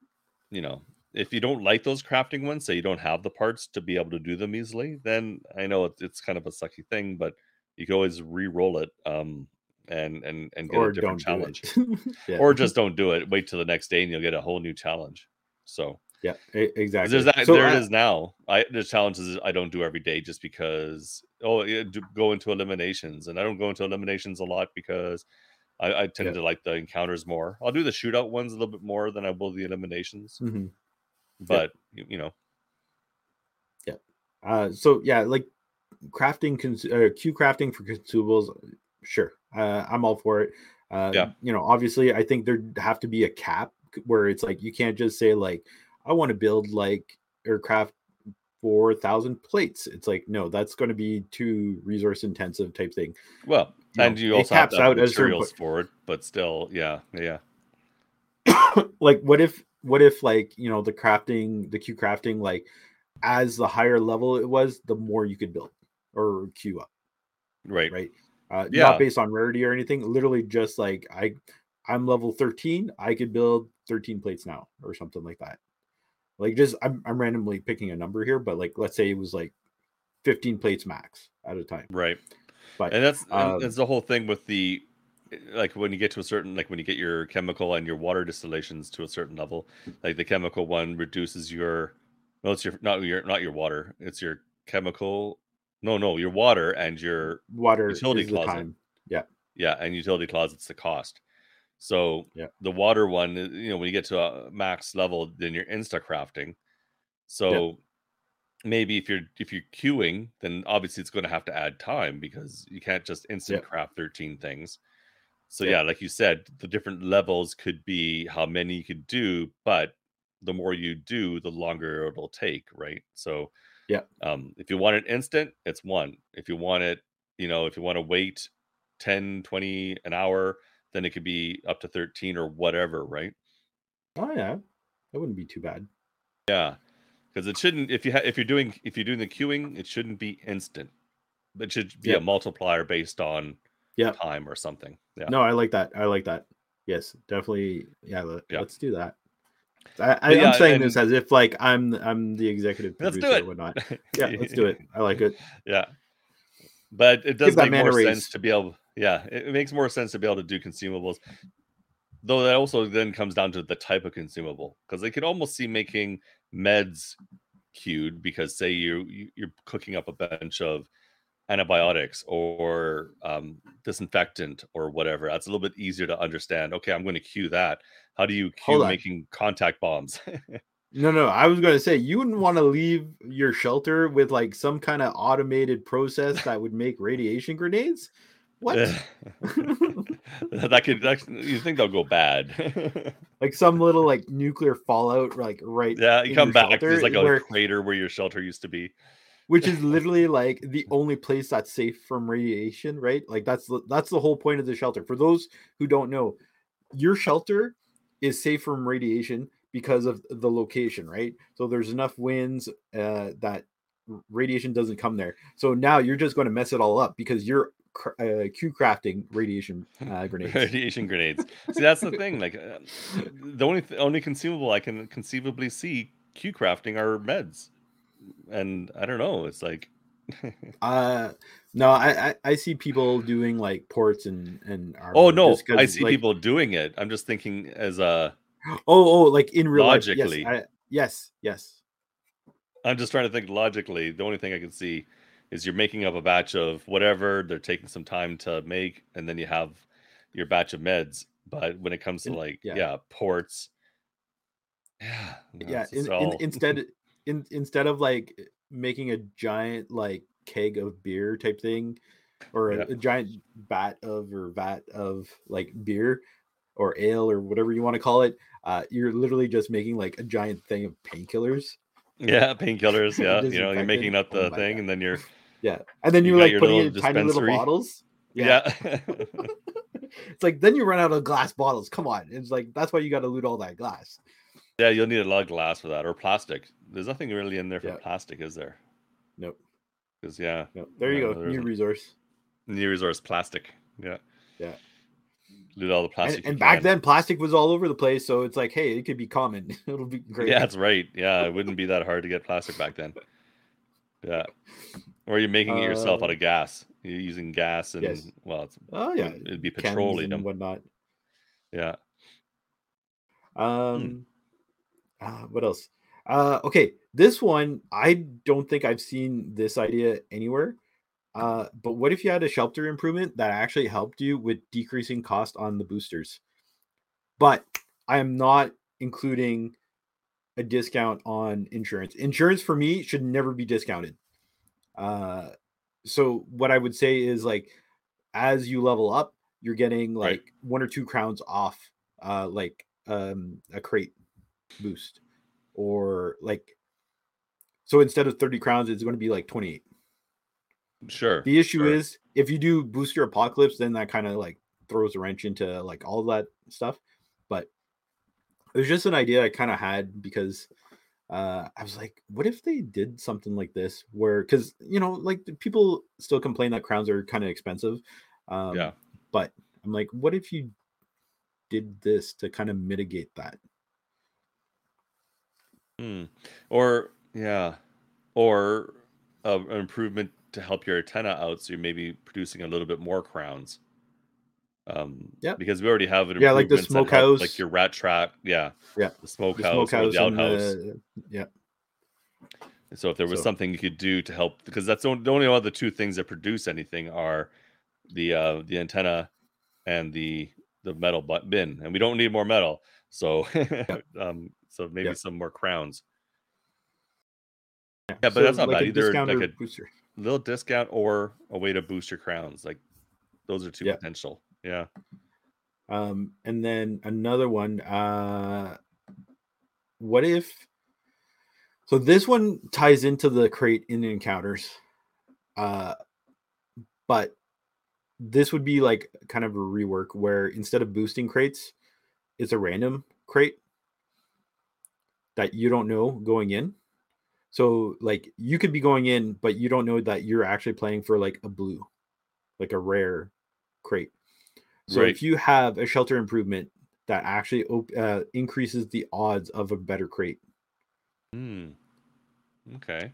you know, if you don't like those crafting ones, say you don't have the parts to be able to do them easily, then I know it's, it's kind of a sucky thing, but you can always re-roll it um, and and and get Or a different challenge, yeah. or just don't do it. Wait till the next day, and you'll get a whole new challenge. So yeah, exactly. there's that. So there I- it is now. I the challenges I don't do every day just because. Oh, go into eliminations, and I don't go into eliminations a lot because I, I tend Yeah. to like the encounters more. I'll do the shootout ones a little bit more than I will the eliminations. Mhm. But you, you know, Uh, so yeah, like crafting, cons- uh, queue crafting for consumables, sure, uh, I'm all for it. Uh, Yeah. you know, obviously, I think there have to be a cap where it's like you can't just say like I want to build like or craft four thousand plates. It's like no, that's going to be too resource intensive type thing. well, You and know, you also have caps have out the at a materials for it. But still, yeah, yeah, like what if what if like you know the crafting the queue crafting like as the higher level it was the more you could build or queue up right, right uh Yeah. not based on rarity or anything literally just like i i'm level 13 i could build 13 plates now or something like that like just i'm, I'm randomly picking a number here but like let's say it was like 15 plates max at a time right. but and that's and um, that's the whole thing with the like when you get to a certain like when you get your chemical and your water distillations to a certain level like the chemical one reduces your no it's your not your not your water it's your chemical no no your water and your water utility closet. yeah yeah and utility closets the cost so Yeah. the water one uh, you know when you get to a max level then you're insta crafting so maybe if you're if you're queuing then obviously it's going to have to add time because you can't just instant Yeah. craft 13 things so Yeah. yeah like you said the different levels could be how many you could do but the more you do the longer it'll take right so Yeah. um if you want it instant it's one if you want it you know if you want to wait 10 20 an hour then it could be up to 13 or whatever right oh yeah that wouldn't be too bad yeah because it shouldn't if you ha- if you're doing if you're doing the queuing it shouldn't be instant it should be Yeah. a multiplier based on Yeah. time or something yeah No, I like that. I like that. Yes, definitely. Yeah, let, Yeah. us do that. I, But yeah, I'm saying this as if like I'm I'm the executive let's producer or whatnot. Yeah, let's do it. I like it. yeah but it does that make more sense to be able yeah it, makes more sense to be able to do consumables. Though that also then comes down to the type of consumable because they could almost see making meds queued because say you you- you're cooking up a bunch of antibiotics or um, disinfectant or whatever. That's a little bit easier to understand. Okay i'm going to queue that. How do you queue making contact bombs? No, no, I was gonna say you wouldn't want to leave your shelter with like some kind of automated process that would make radiation grenades. What? that could that, you think they'll go bad like some little like nuclear fallout, like right? yeah you come back shelter there's like a where- crater where your shelter used to be which is literally like the only place that's safe from radiation, right? Like that's that's the whole point of the shelter. For those who don't know, your shelter is safe from radiation because of the location, right? So there's enough winds uh, that radiation doesn't come there. So now you're just going to mess it all up because you're uh, queue crafting radiation uh, grenades. radiation grenades see that's the thing like uh, the only th- only consumable i can conceivably see queue crafting are meds and i don't know it's like Uh, no, I, I I see people doing like ports and and oh no i see like- people doing it i'm just thinking as a Oh, oh, like in real Logically. life. Yes, I, yes, yes. i'm just trying to think logically the only thing i can see is you're making up a batch of whatever they're taking some time to make and then you have your batch of meds but when it comes to like yeah. yeah, ports yeah yeah. In, in, instead, in instead of like making a giant like keg of beer type thing, or a, Yeah. a giant bat of or vat of like beer, or ale or whatever you want to call it, uh, you're literally just making like a giant thing of painkillers. Yeah, painkillers. Yeah, you know, you're making up the Oh thing, God. and then you're Yeah, and then You you're like putting it in tiny little bottles. yeah. it's like then you run out of glass bottles. Come on, it's like that's why you got to loot all that glass. Yeah, you'll need a lot of glass for that or plastic. There's nothing really in there for Yeah. plastic, is there? Nope. Because yeah, No, there you go, new resource. new resource plastic. Yeah. Yeah. Loot all the And, plastic. you and back then, plastic was all over the place, so it's like, hey, it could be common. It'll be great. Yeah, that's right. Yeah, it wouldn't be that hard to get plastic back then. Yeah. Or you're making it yourself out Uh, of gas. You're using gas and yes. well, it's, Oh yeah, it'd be petroleum. and whatnot. Yeah. Hmm. Um, uh, what else? Uh, okay, this one I don't think I've seen this idea anywhere. Uh, but what if you had a shelter improvement that actually helped you with decreasing cost on the boosters? But I am not including a discount on insurance. Insurance for me should never be discounted. Uh, so what I would say is like, as you level up, you're getting like Right. one or two crowns off, uh, like um, a crate boost, or like, so instead of thirty crowns, it's going to be like twenty eight. Sure. The issue sure. is if you do booster apocalypse, then that kind of like throws a wrench into like all that stuff. But it was just an idea I kind of had because uh I was like, what if they did something like this where because you know, like people still complain that crowns are kind of expensive. Um Yeah. but I'm like, what if you did this to kind of mitigate that? Hmm. Or yeah, or uh, an improvement to help your antenna out, so you're maybe producing a little bit more crowns. Um, yeah, because we already have it. Yeah, like the smokehouse. like your rat trap. Yeah, Yeah, the The smokehouse, or smokehouse the and outhouse. the, yeah. So if there was So- something you could do to help, because that's the only, the only other two things that produce anything are the uh the antenna and the the metal bin, and we don't need more metal. So um, so maybe Yep. some more crowns. Yeah, but So, that's not like bad either. Like a booster. little discount or a way to boost your crowns. Like those are two Yeah. potential. Yeah. Um, and then another one. Uh, what if? So this one ties into the crate in encounters, uh, but this would be like kind of a rework where instead of boosting crates, it's a random crate that you don't know going in. So like you could be going in, but you don't know that you're actually playing for like a blue, like a rare crate. So Right. if you have a shelter improvement that actually op- uh, increases the odds of a better crate, Hmm. Okay.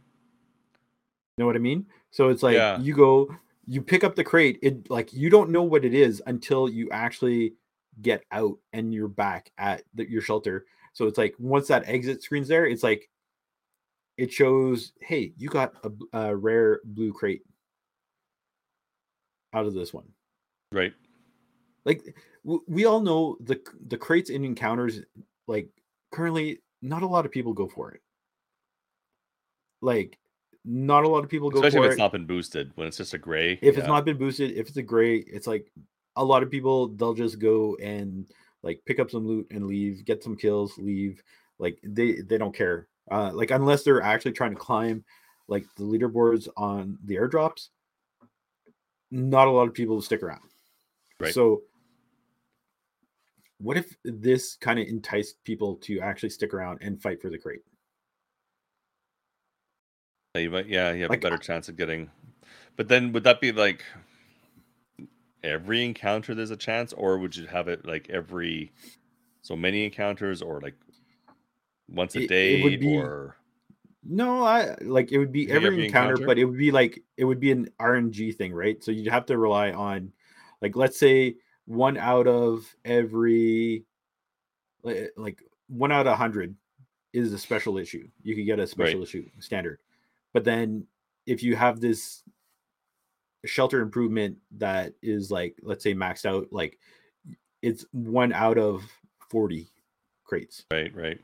know what I mean? So it's like Yeah. you go, you pick up the crate, it like you don't know what it is until you actually get out and you're back at the, your shelter. So it's like once that exit screen's there, it's like it shows, hey, you got a rare blue crate out of this one. Right. Like w- we all know the the crates in encounters like currently not a lot of people go for it like not a lot of people go for it. Especially for if it's it not been boosted. When it's just a gray. if yeah. it's not been boosted if it's a gray it's like a lot of people they'll just go and like pick up some loot and leave get some kills leave like they they don't care uh like unless they're actually trying to climb like the leaderboards on the airdrops not a lot of people stick around Right. so what if this kind of enticed people to actually stick around and fight for the crate Yeah, you might, yeah, you have Like, a better chance of getting. But then would that be like every encounter there's a chance, or would you have it like every so many encounters, or like once a It- it day, would be- or No, I like it would be every every encounter, encounter? but it would be like it would be an RNG thing, right? So you'd have to rely on like let's say one out of every like one out of a hundred is a special issue. You could get a special issue standard. But then if you have this shelter improvement that is like let's say maxed out, like it's one out of 40 crates right, right,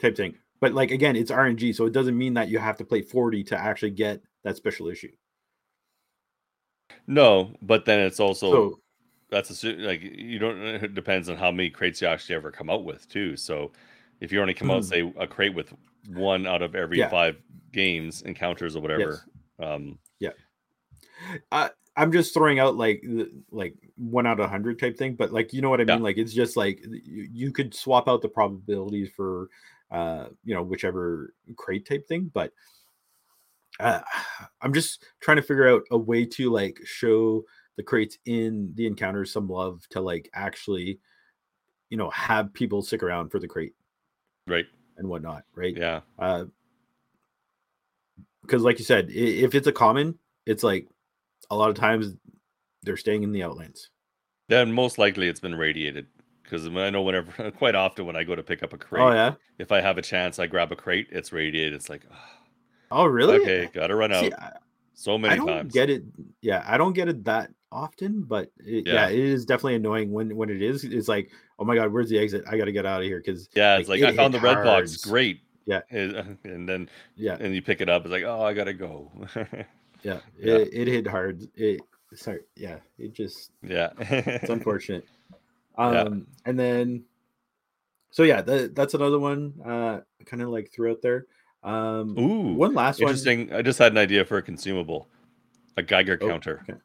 type thing. But like again, it's RNG, so it doesn't mean that you have to play 40 to actually get that special issue. no, but then it's also So that's assu- like you don't. It depends on how many crates you actually ever come out with too. So if you only come out Mm. say a crate with one out of every Yeah. five games encounters or whatever, um, yeah. I'm just throwing out like like one out of hundred type thing, but like you know what I Yeah. mean. Like it's just like you, you could swap out the probabilities for uh you know whichever crate type thing, but uh, I'm just trying to figure out a way to like show the crates in the encounters some love to like actually you know have people stick around for the crate right? and whatnot, right? Yeah, Uh, because like you said, if it's a common, it's like a lot of times they're staying in the outlands. then most likely it's been radiated because I know whenever, quite often when I go to pick up a crate, Oh yeah. if I have a chance, I grab a crate. It's radiated. It's like, "Ah, Oh really? okay, gotta run out. See, I, so I many don't times. get it. Yeah, I don't get it that often, but it, yeah. Yeah. it is definitely annoying when when it is. It's like, oh my god, where's the exit? I got to get out of here because Yeah, it's like, like, I found the red box. Great. Yeah. And, and then yeah, and you pick it up. It's like, oh, I gotta go. yeah, Yeah. It, it hit hard. It sorry, yeah, it just yeah. it's unfortunate. Yeah. Um, and then so yeah, that, that's another one. Uh, kind of like threw out there. Um, Ooh, one last one. interesting. I just had an idea for a consumable, a Geiger Oh, counter. okay.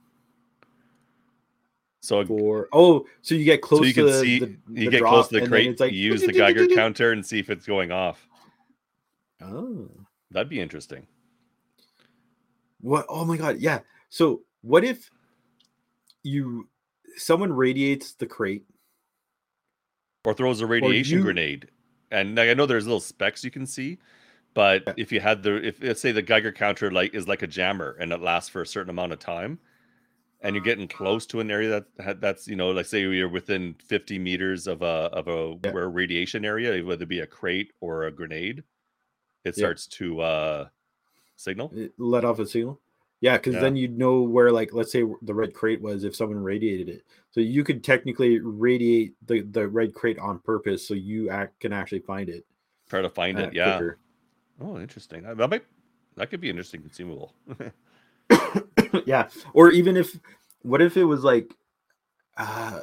So, for oh, so you get close so you can the, see the, you the get close to the crate, it's like you use the Geiger counter and see if it's going off. Oh, That'd be interesting. what? Oh my god, yeah. So what if you someone radiates the crate? Or throws a radiation you- grenade. And like, I know there's little specs you can see, but Yeah. if you had the if let's say the Geiger counter like is like a jammer and it lasts for a certain amount of time, and you're getting close to an area that that's you know like say you're within 50 meters of a of a Yeah. where radiation area, whether it be a crate or a grenade, it Yeah. starts to uh signal. Let off a signal. Yeah, because Yeah. then you'd know where, like, let's say the red crate was if someone radiated it. So you could technically radiate the, the red crate on purpose, so you act, can actually find it. Try to find uh, it. Yeah. quicker. Oh, interesting. That might that could be interesting consumable. yeah or even if what if it was like uh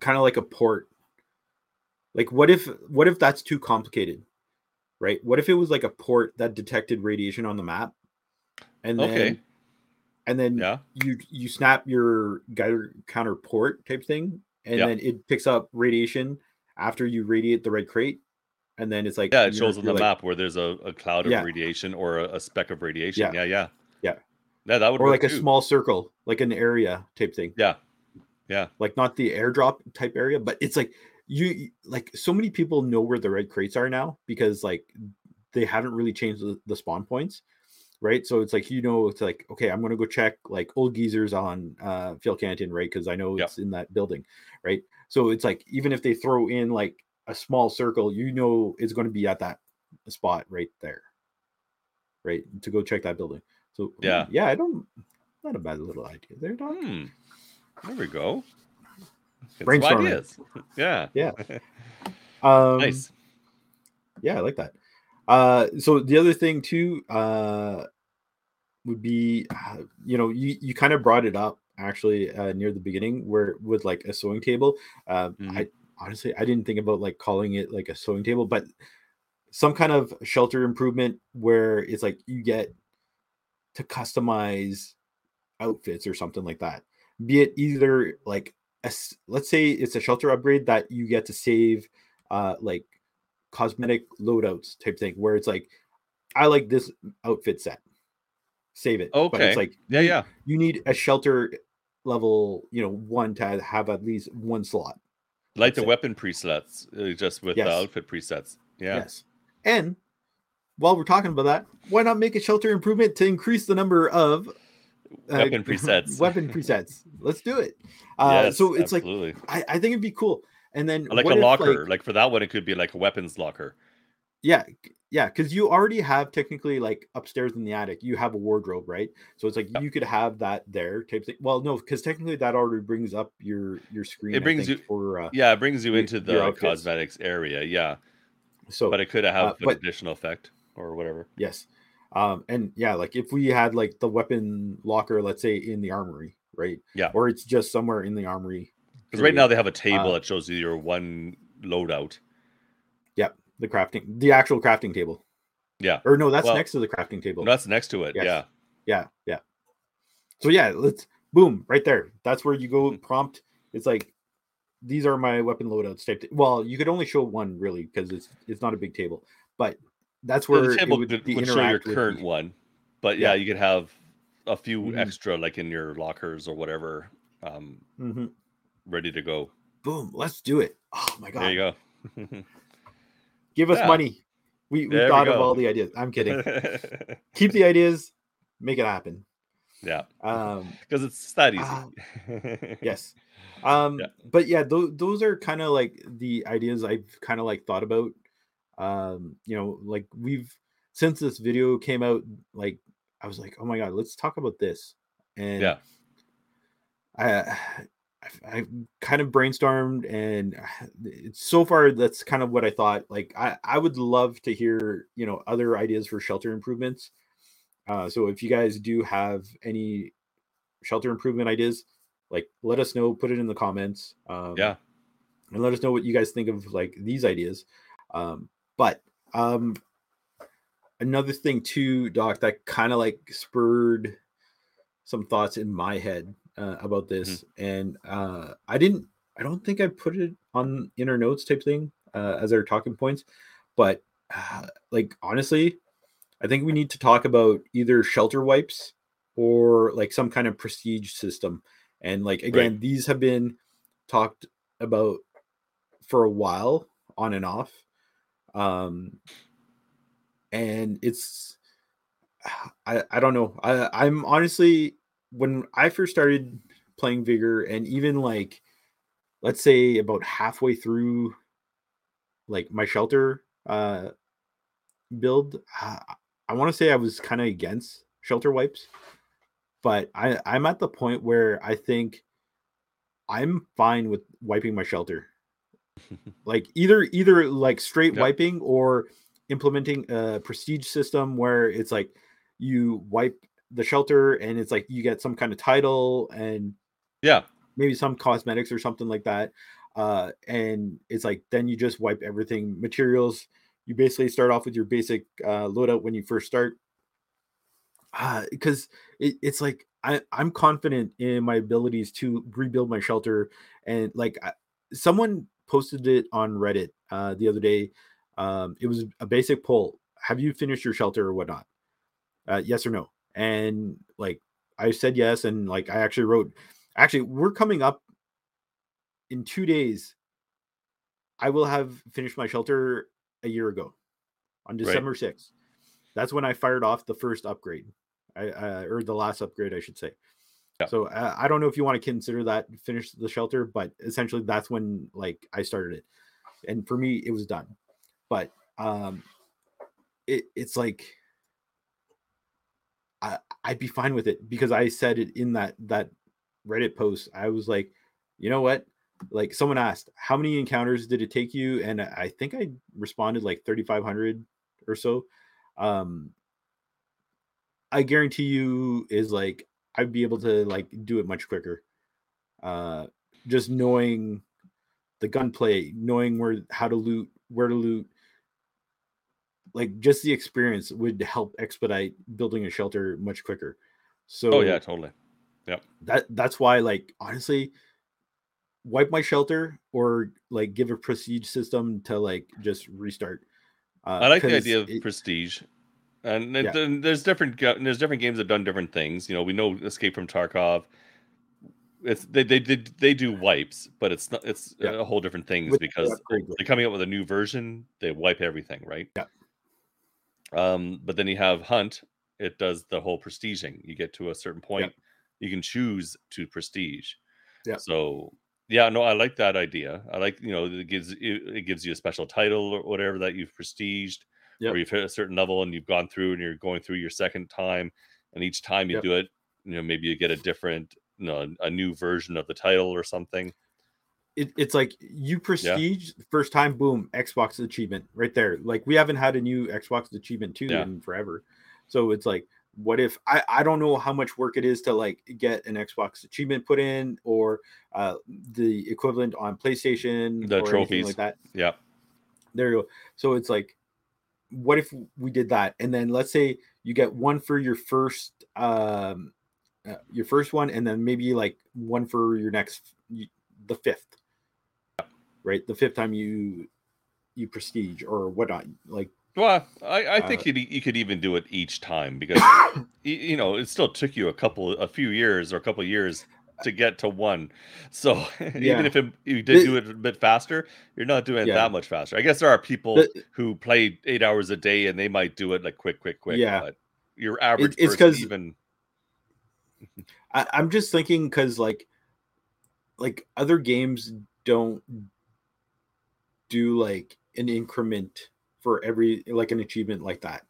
kind of like a port like what if what if that's too complicated right what if it was like a port that detected radiation on the map and then Okay. and then yeah. you you snap your Geiger counter port type thing and Yeah. then it picks up radiation after you radiate the red crate and then it's like Yeah, it shows on the like- map where there's a, a cloud of Yeah. radiation or a, a speck of radiation. Yeah. Yeah, yeah. Yeah. Yeah, that would or like a small circle like an area type thing Yeah. Yeah. like not the airdrop type area, but it's like you like so many people know where the red crates are now because like they haven't really changed the, the spawn points, right? So it's like you know it's like okay, I'm gonna go check like old geezers on uh Phil Canton, right? Because I know Yep. it's in that building, right? So it's like even if they throw in like a small circle, you know it's going to be at that spot right there, right? To go check that building. So Yeah. yeah, I don't. Not a bad little idea there, dog. Hmm. There we go. Brainstorming. ideas. Yeah. Yeah. Um, Nice. Yeah, I like that. Uh, so the other thing too uh, would be, uh, you know, you you kind of brought it up actually uh, near the beginning where with like a sewing table. Uh, Mhm. I honestly I didn't think about like calling it like a sewing table, but some kind of shelter improvement where it's like you get to customize outfits or something like that. Be it either like a let's say it's a shelter upgrade that you get to save uh like cosmetic loadouts type thing where it's like I like this outfit set. Save it. Okay. But it's like Yeah, yeah. You need a shelter level, you know, one to have at least one slot. Like the it. weapon presets, uh, just with the outfit presets. Yeah. Yes. And while we're talking about that, why not make a shelter improvement to increase the number of uh, Weapon presets. weapon presets. Let's do it. Uh, Yes, so it's like. I, I think it'd be cool. And then like a if, locker. like- Like, for that one, it could be like a weapons locker. yeah, yeah, because you already have technically like upstairs in the attic, you have a wardrobe, right? So it's like Yeah. you could have that there type thing. Well, no, because technically that already brings up your your screen. It brings think, you- for uh, Yeah, it brings you into the cosmetics area. Yeah, so but it could have uh, an additional effect or whatever. Yes. Um, and yeah, like if we had like the weapon locker, let's say in the armory, right? Yeah. Or it's just somewhere in the armory. Because right now they have a table Uh, that shows you your one loadout. Yep. The crafting, the actual crafting table. Yeah. Or no, that's Well, next to the crafting table. No, that's next to it. Yes. Yeah. Yeah, yeah. So yeah, let's boom right there. That's where you go Mm. prompt. It's like these are my weapon loadouts type. well, you could only show one really because it's it's not a big table, but that's where the table would, would, show your current be. one, but yeah, Yeah. you could have a few Mhm. extra like in your lockers or whatever, um, Mhm. ready to go. Boom, let's do it. Oh my god, There you go. give us Yeah. money. We we There we thought of all the ideas. I'm kidding. Keep the ideas, make it happen. yeah, Um, because it's that easy. Ah, yes um Yeah. but yeah those, those are kind of like the ideas i've kind of like thought about um you know like we've since this video came out like i was like oh my god let's talk about this and Yeah. i i kind of brainstormed and it's so far that's kind of what i thought like i i would love to hear you know other ideas for shelter improvements uh so if you guys do have any shelter improvement ideas like let us know put it in the comments um Yeah. and let us know what you guys think of like these ideas um but um another thing too doc that kind of like spurred some thoughts in my head uh, about this and uh i didn't i don't think i put it on inner notes type thing uh, as our talking points but uh, like honestly i think we need to talk about either shelter wipes or like some kind of prestige system. And like again these have been talked about for a while on and off um and it's i i don't know. I i'm honestly when i first started playing vigor and even like let's say about halfway through like my shelter uh build i want to say i was kind of against shelter wipes but i i'm at the point where i think i'm fine with wiping my shelter like either either like straight Yep. wiping or implementing a prestige system where it's like you wipe the shelter and it's like you get some kind of title and yeah. maybe some cosmetics or something like that uh and it's like then you just wipe everything materials you basically start off with your basic uh loadout when you first start uh because it, it's like I, i'm confident in my abilities to rebuild my shelter and like I, someone posted it on reddit uh the other day. Um it was a basic poll have you finished your shelter or whatnot? Uh yes or no. And like i said yes and like i actually wrote actually we're coming up in two days. I will have finished my shelter a year ago on december 6th that's when i fired off the first upgrade I, uh, or the last upgrade i should say Yeah. so uh, i don't know if you want to consider that finish the shelter but essentially that's when like i started it and for me it was done but um it, it's like I, I'd be fine with it because I said it in that that Reddit post. I was like, you know what? Like someone asked, how many encounters did it take you? And I think I responded like 3,500 or so. Um, I guarantee you is like I'd be able to like do it much quicker. Uh, just knowing the gunplay, knowing where how to loot, where to loot, like just the experience would help expedite building a shelter much quicker. So Oh yeah, totally. Yep. That that's why like honestly wipe my shelter or like give a prestige system to like just restart uh, I like the idea of it- prestige. And Yeah. then there's different there's different games that have done different things. You know, we know Escape from Tarkov. It's they they they, they do wipes, but it's not it's Yeah. a whole different things with because list. they're coming up with a new version. They wipe everything, right? Yeah. Um, but then you have Hunt. It does the whole prestiging. You get to a certain point, you can choose to prestige. Yeah. So yeah, no, I like that idea. I like you know it gives you it gives you a special title or whatever that you've prestiged, Yep. or you've hit a certain level and you've gone through and you're going through your second time, and each time you Yep. do it, you know maybe you get a different, you know, a new version of the title or something. it, it's like you prestige the first time boom xbox achievement right there like we haven't had a new xbox achievement 2 Yeah. in forever so it's like what if I, I don't know how much work it is to like get an Xbox achievement put in or uh, the equivalent on PlayStation, The or trophies. like that. Yeah. There you go. So it's like, what if we did that, and then let's say you get one for your first, um, uh, your first one, and then maybe like one for your next, the fifth, right? The fifth time you you prestige or whatnot, like Well, I, I think Uh, you you could even do it each time because you know it still took you a couple a few years or a couple years to get to one. So Yeah. even if it, you did do it a bit faster, you're not doing it that much faster. I guess there are people The- who play eight hours a day and they might do it like quick, quick, quick. Yeah. But your average it's person 'cause- even I, I'm just thinking because like like other games don't do like an increment for every like an achievement like that.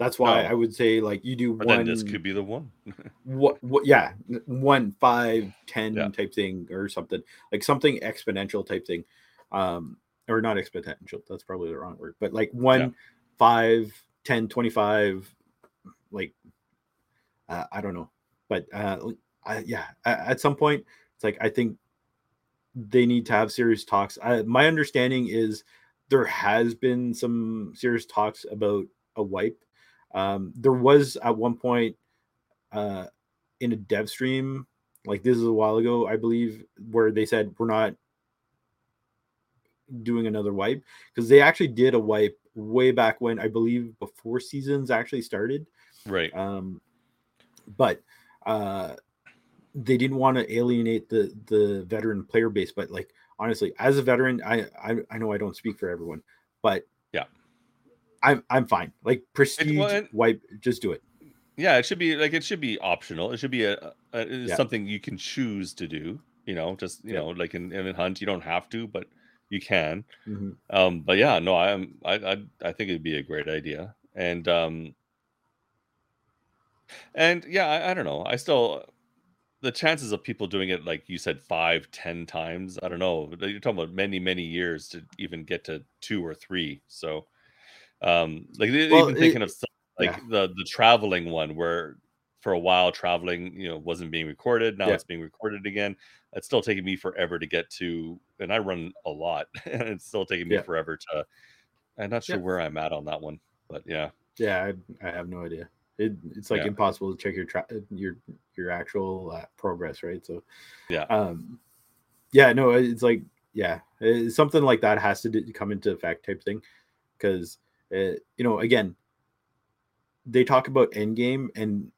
That's why No. I would say like you do but one then this could be the one. what what yeah one five ten Yeah. type thing or something like something exponential type thing um or not exponential that's probably the wrong word but like one Yeah. five ten twenty five like uh, i don't know but uh I, yeah at, at some point it's like i think they need to have serious talks I, my understanding is there has been some serious talks about a wipe um there was at one point uh in a dev stream like this is a while ago i believe where they said we're not doing another wipe because they actually did a wipe way back when i believe before seasons actually started right. um but uh they didn't want to alienate the the veteran player base but like honestly as a veteran i i, I know i don't speak for everyone but. I'm i'm fine like prestige well, wipe just do it Yeah, it should be like it should be optional. It should be a, a Yeah. something you can choose to do. You know, just you Yeah. know, like in, in hunt, you don't have to, but you can. Mhm. Um, but yeah, no, I'm I, I I think it'd be a great idea. And um and yeah, I, I don't know. I still the chances of people doing it like you said five, ten times, I don't know. You're talking about many, many years to even get to two or three. So um like Well, even thinking it- of like yeah. the the traveling one where for a while traveling you know wasn't being recorded now Yeah. it's being recorded again it's still taking me forever to get to and i run a lot and it's still taking me Yeah. forever to i'm not sure Yeah. where i'm at on that one but yeah Yeah, I, I have no idea. It, it's like impossible to check your tra- your your actual uh, progress, right? So, Yeah. um, yeah, no, it's like yeah, it's something like that has to d- come into effect type thing, because uh, you know, again, they talk about endgame, and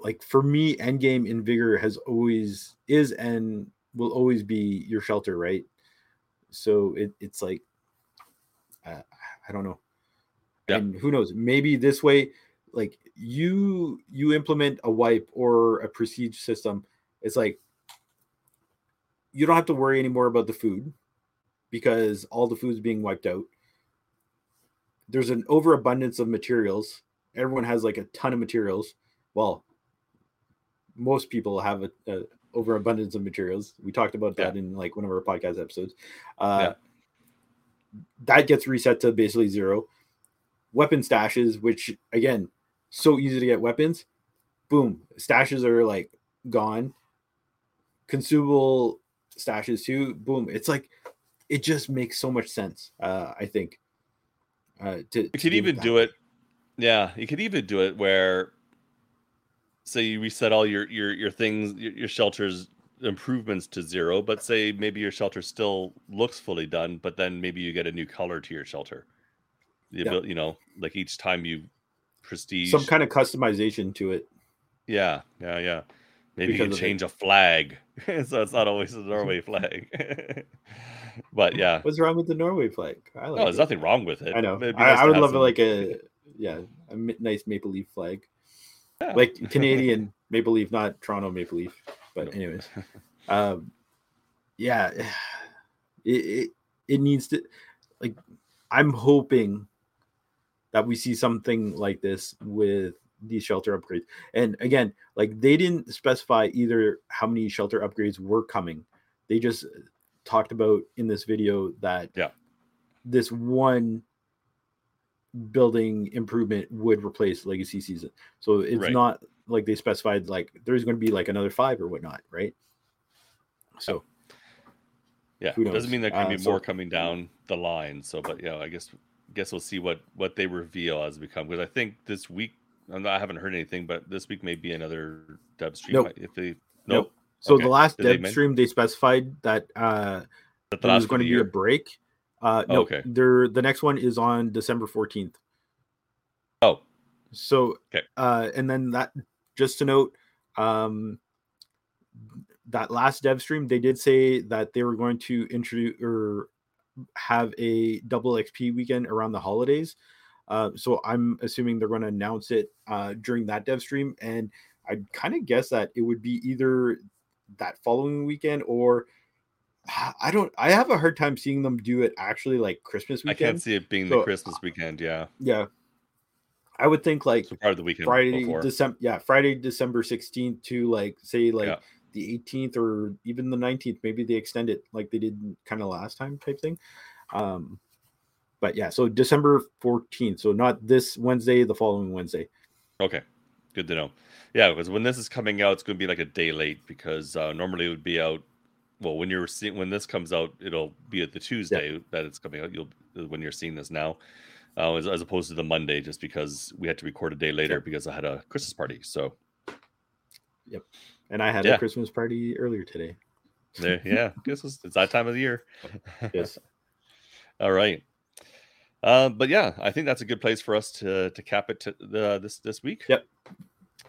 like for me, endgame in vigor has always is and will always be your shelter, right? So it, it's like, uh, I don't know Yeah. and who knows maybe this way like you you implement a wipe or a prestige system it's like you don't have to worry anymore about the food because all the food's being wiped out there's an overabundance of materials everyone has like a ton of materials well most people have a, a overabundance of materials we talked about that in like one of our podcast episodes uh Yeah. that gets reset to basically zero weapon stashes, which again, so easy to get weapons. Boom, stashes are like gone. Consumable stashes too. Boom, it's like it just makes so much sense. Uh, I think. Uh, to, you could even do it yeah you could even do it where say you reset all your your your things your, your shelters improvements to zero but say maybe your shelter still looks fully done but then maybe you get a new color to your shelter the Yeah. you know like each time you prestige some kind of customization to it. yeah yeah yeah maybe you can it. change a flag so it's not always a norway flag but yeah What's wrong with the Norway flag? I like no there's it. nothing wrong with it I know. I, nice I would love it some- like a yeah a nice maple leaf flag, Yeah. like Canadian maple leaf, not Toronto maple leaf. But anyways, um, yeah, it, it it needs to like. I'm hoping that we see something like this with these shelter upgrades. And again, like they didn't specify either how many shelter upgrades were coming. They just talked about in this video that Yeah. this one building improvement would replace legacy season. So it's Right. not like they specified like there's going to be like another five or whatnot, right? So Yeah, Who doesn't mean there can Uh, be so- more coming down the line. So, but yeah, I guess guess we'll see what what they reveal as we come. Because I think this week I'm not, I haven't heard anything, but this week may be another dev stream. Nope. If they Nope. nope, so Okay. the last Did dev stream they specified that uh that the was going to be a break. Uh no, Okay. there the next one is on December 14th. Oh, So, Okay. uh, and then that just to note, um, that last dev stream, they did say that they were going to introduce or have a double XP weekend around the holidays. Uh, so I'm assuming they're going to announce it uh, during that dev stream, and I kind of guess that it would be either that following weekend or I don't. I have a hard time seeing them do it actually like Christmas weekend. I can't see it being So, the Christmas weekend. Yeah, Yeah, I would think like so part of the weekend Friday, before. December, yeah, Friday, December sixteenth to like say like Yeah. the eighteenth or even the nineteenth. Maybe they extend it like they did kind of last time type thing. Um, but yeah, so December fourteenth. So not this Wednesday, the following Wednesday. Okay, good to know. Yeah, because when this is coming out, it's going to be like a day late because uh, normally it would be out. Well, when you're seeing when this comes out, it'll be at the Tuesday that it's coming out. You'll when you're seeing this now, uh, as, as opposed to the Monday, just because we had to record a day later Yep. because I had a Christmas party. So yep, And I had Yeah. a Christmas party earlier today. there, yeah, guess it's, it's that time of the year. Yes. All right. Uh, but yeah, I think that's a good place for us to to cap it to the this this week. Yep.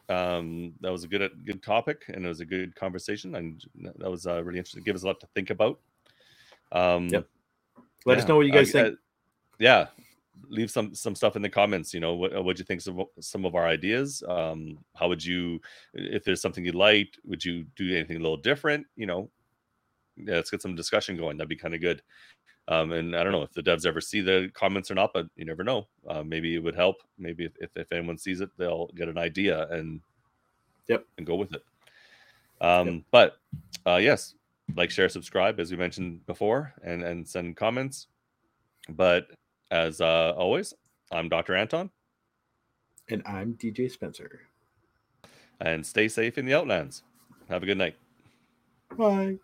Um, that was a good good topic, and it was a good conversation, and that was uh, really interesting. Give us a lot to think about. Um, Yep. Let us know what you guys I- think. I- yeah, leave some some stuff in the comments. You know, what what do you think of some of our ideas? Um, how would you, if there's something you liked, would you do anything a little different? You know, yeah, let's get some discussion going. That'd be kind of good. Um, and I don't know if the devs ever see the comments or not, but you never know. Uh, maybe it would help. Maybe if, if, if anyone sees it, they'll get an idea and Yep. and go with it. Um, But uh, yes, like, share, subscribe, as we mentioned before, and and send comments. But as uh, always, I'm Dr. Anton, And I'm DJ Spencer. and stay safe in the Outlands. Have a good night. Bye.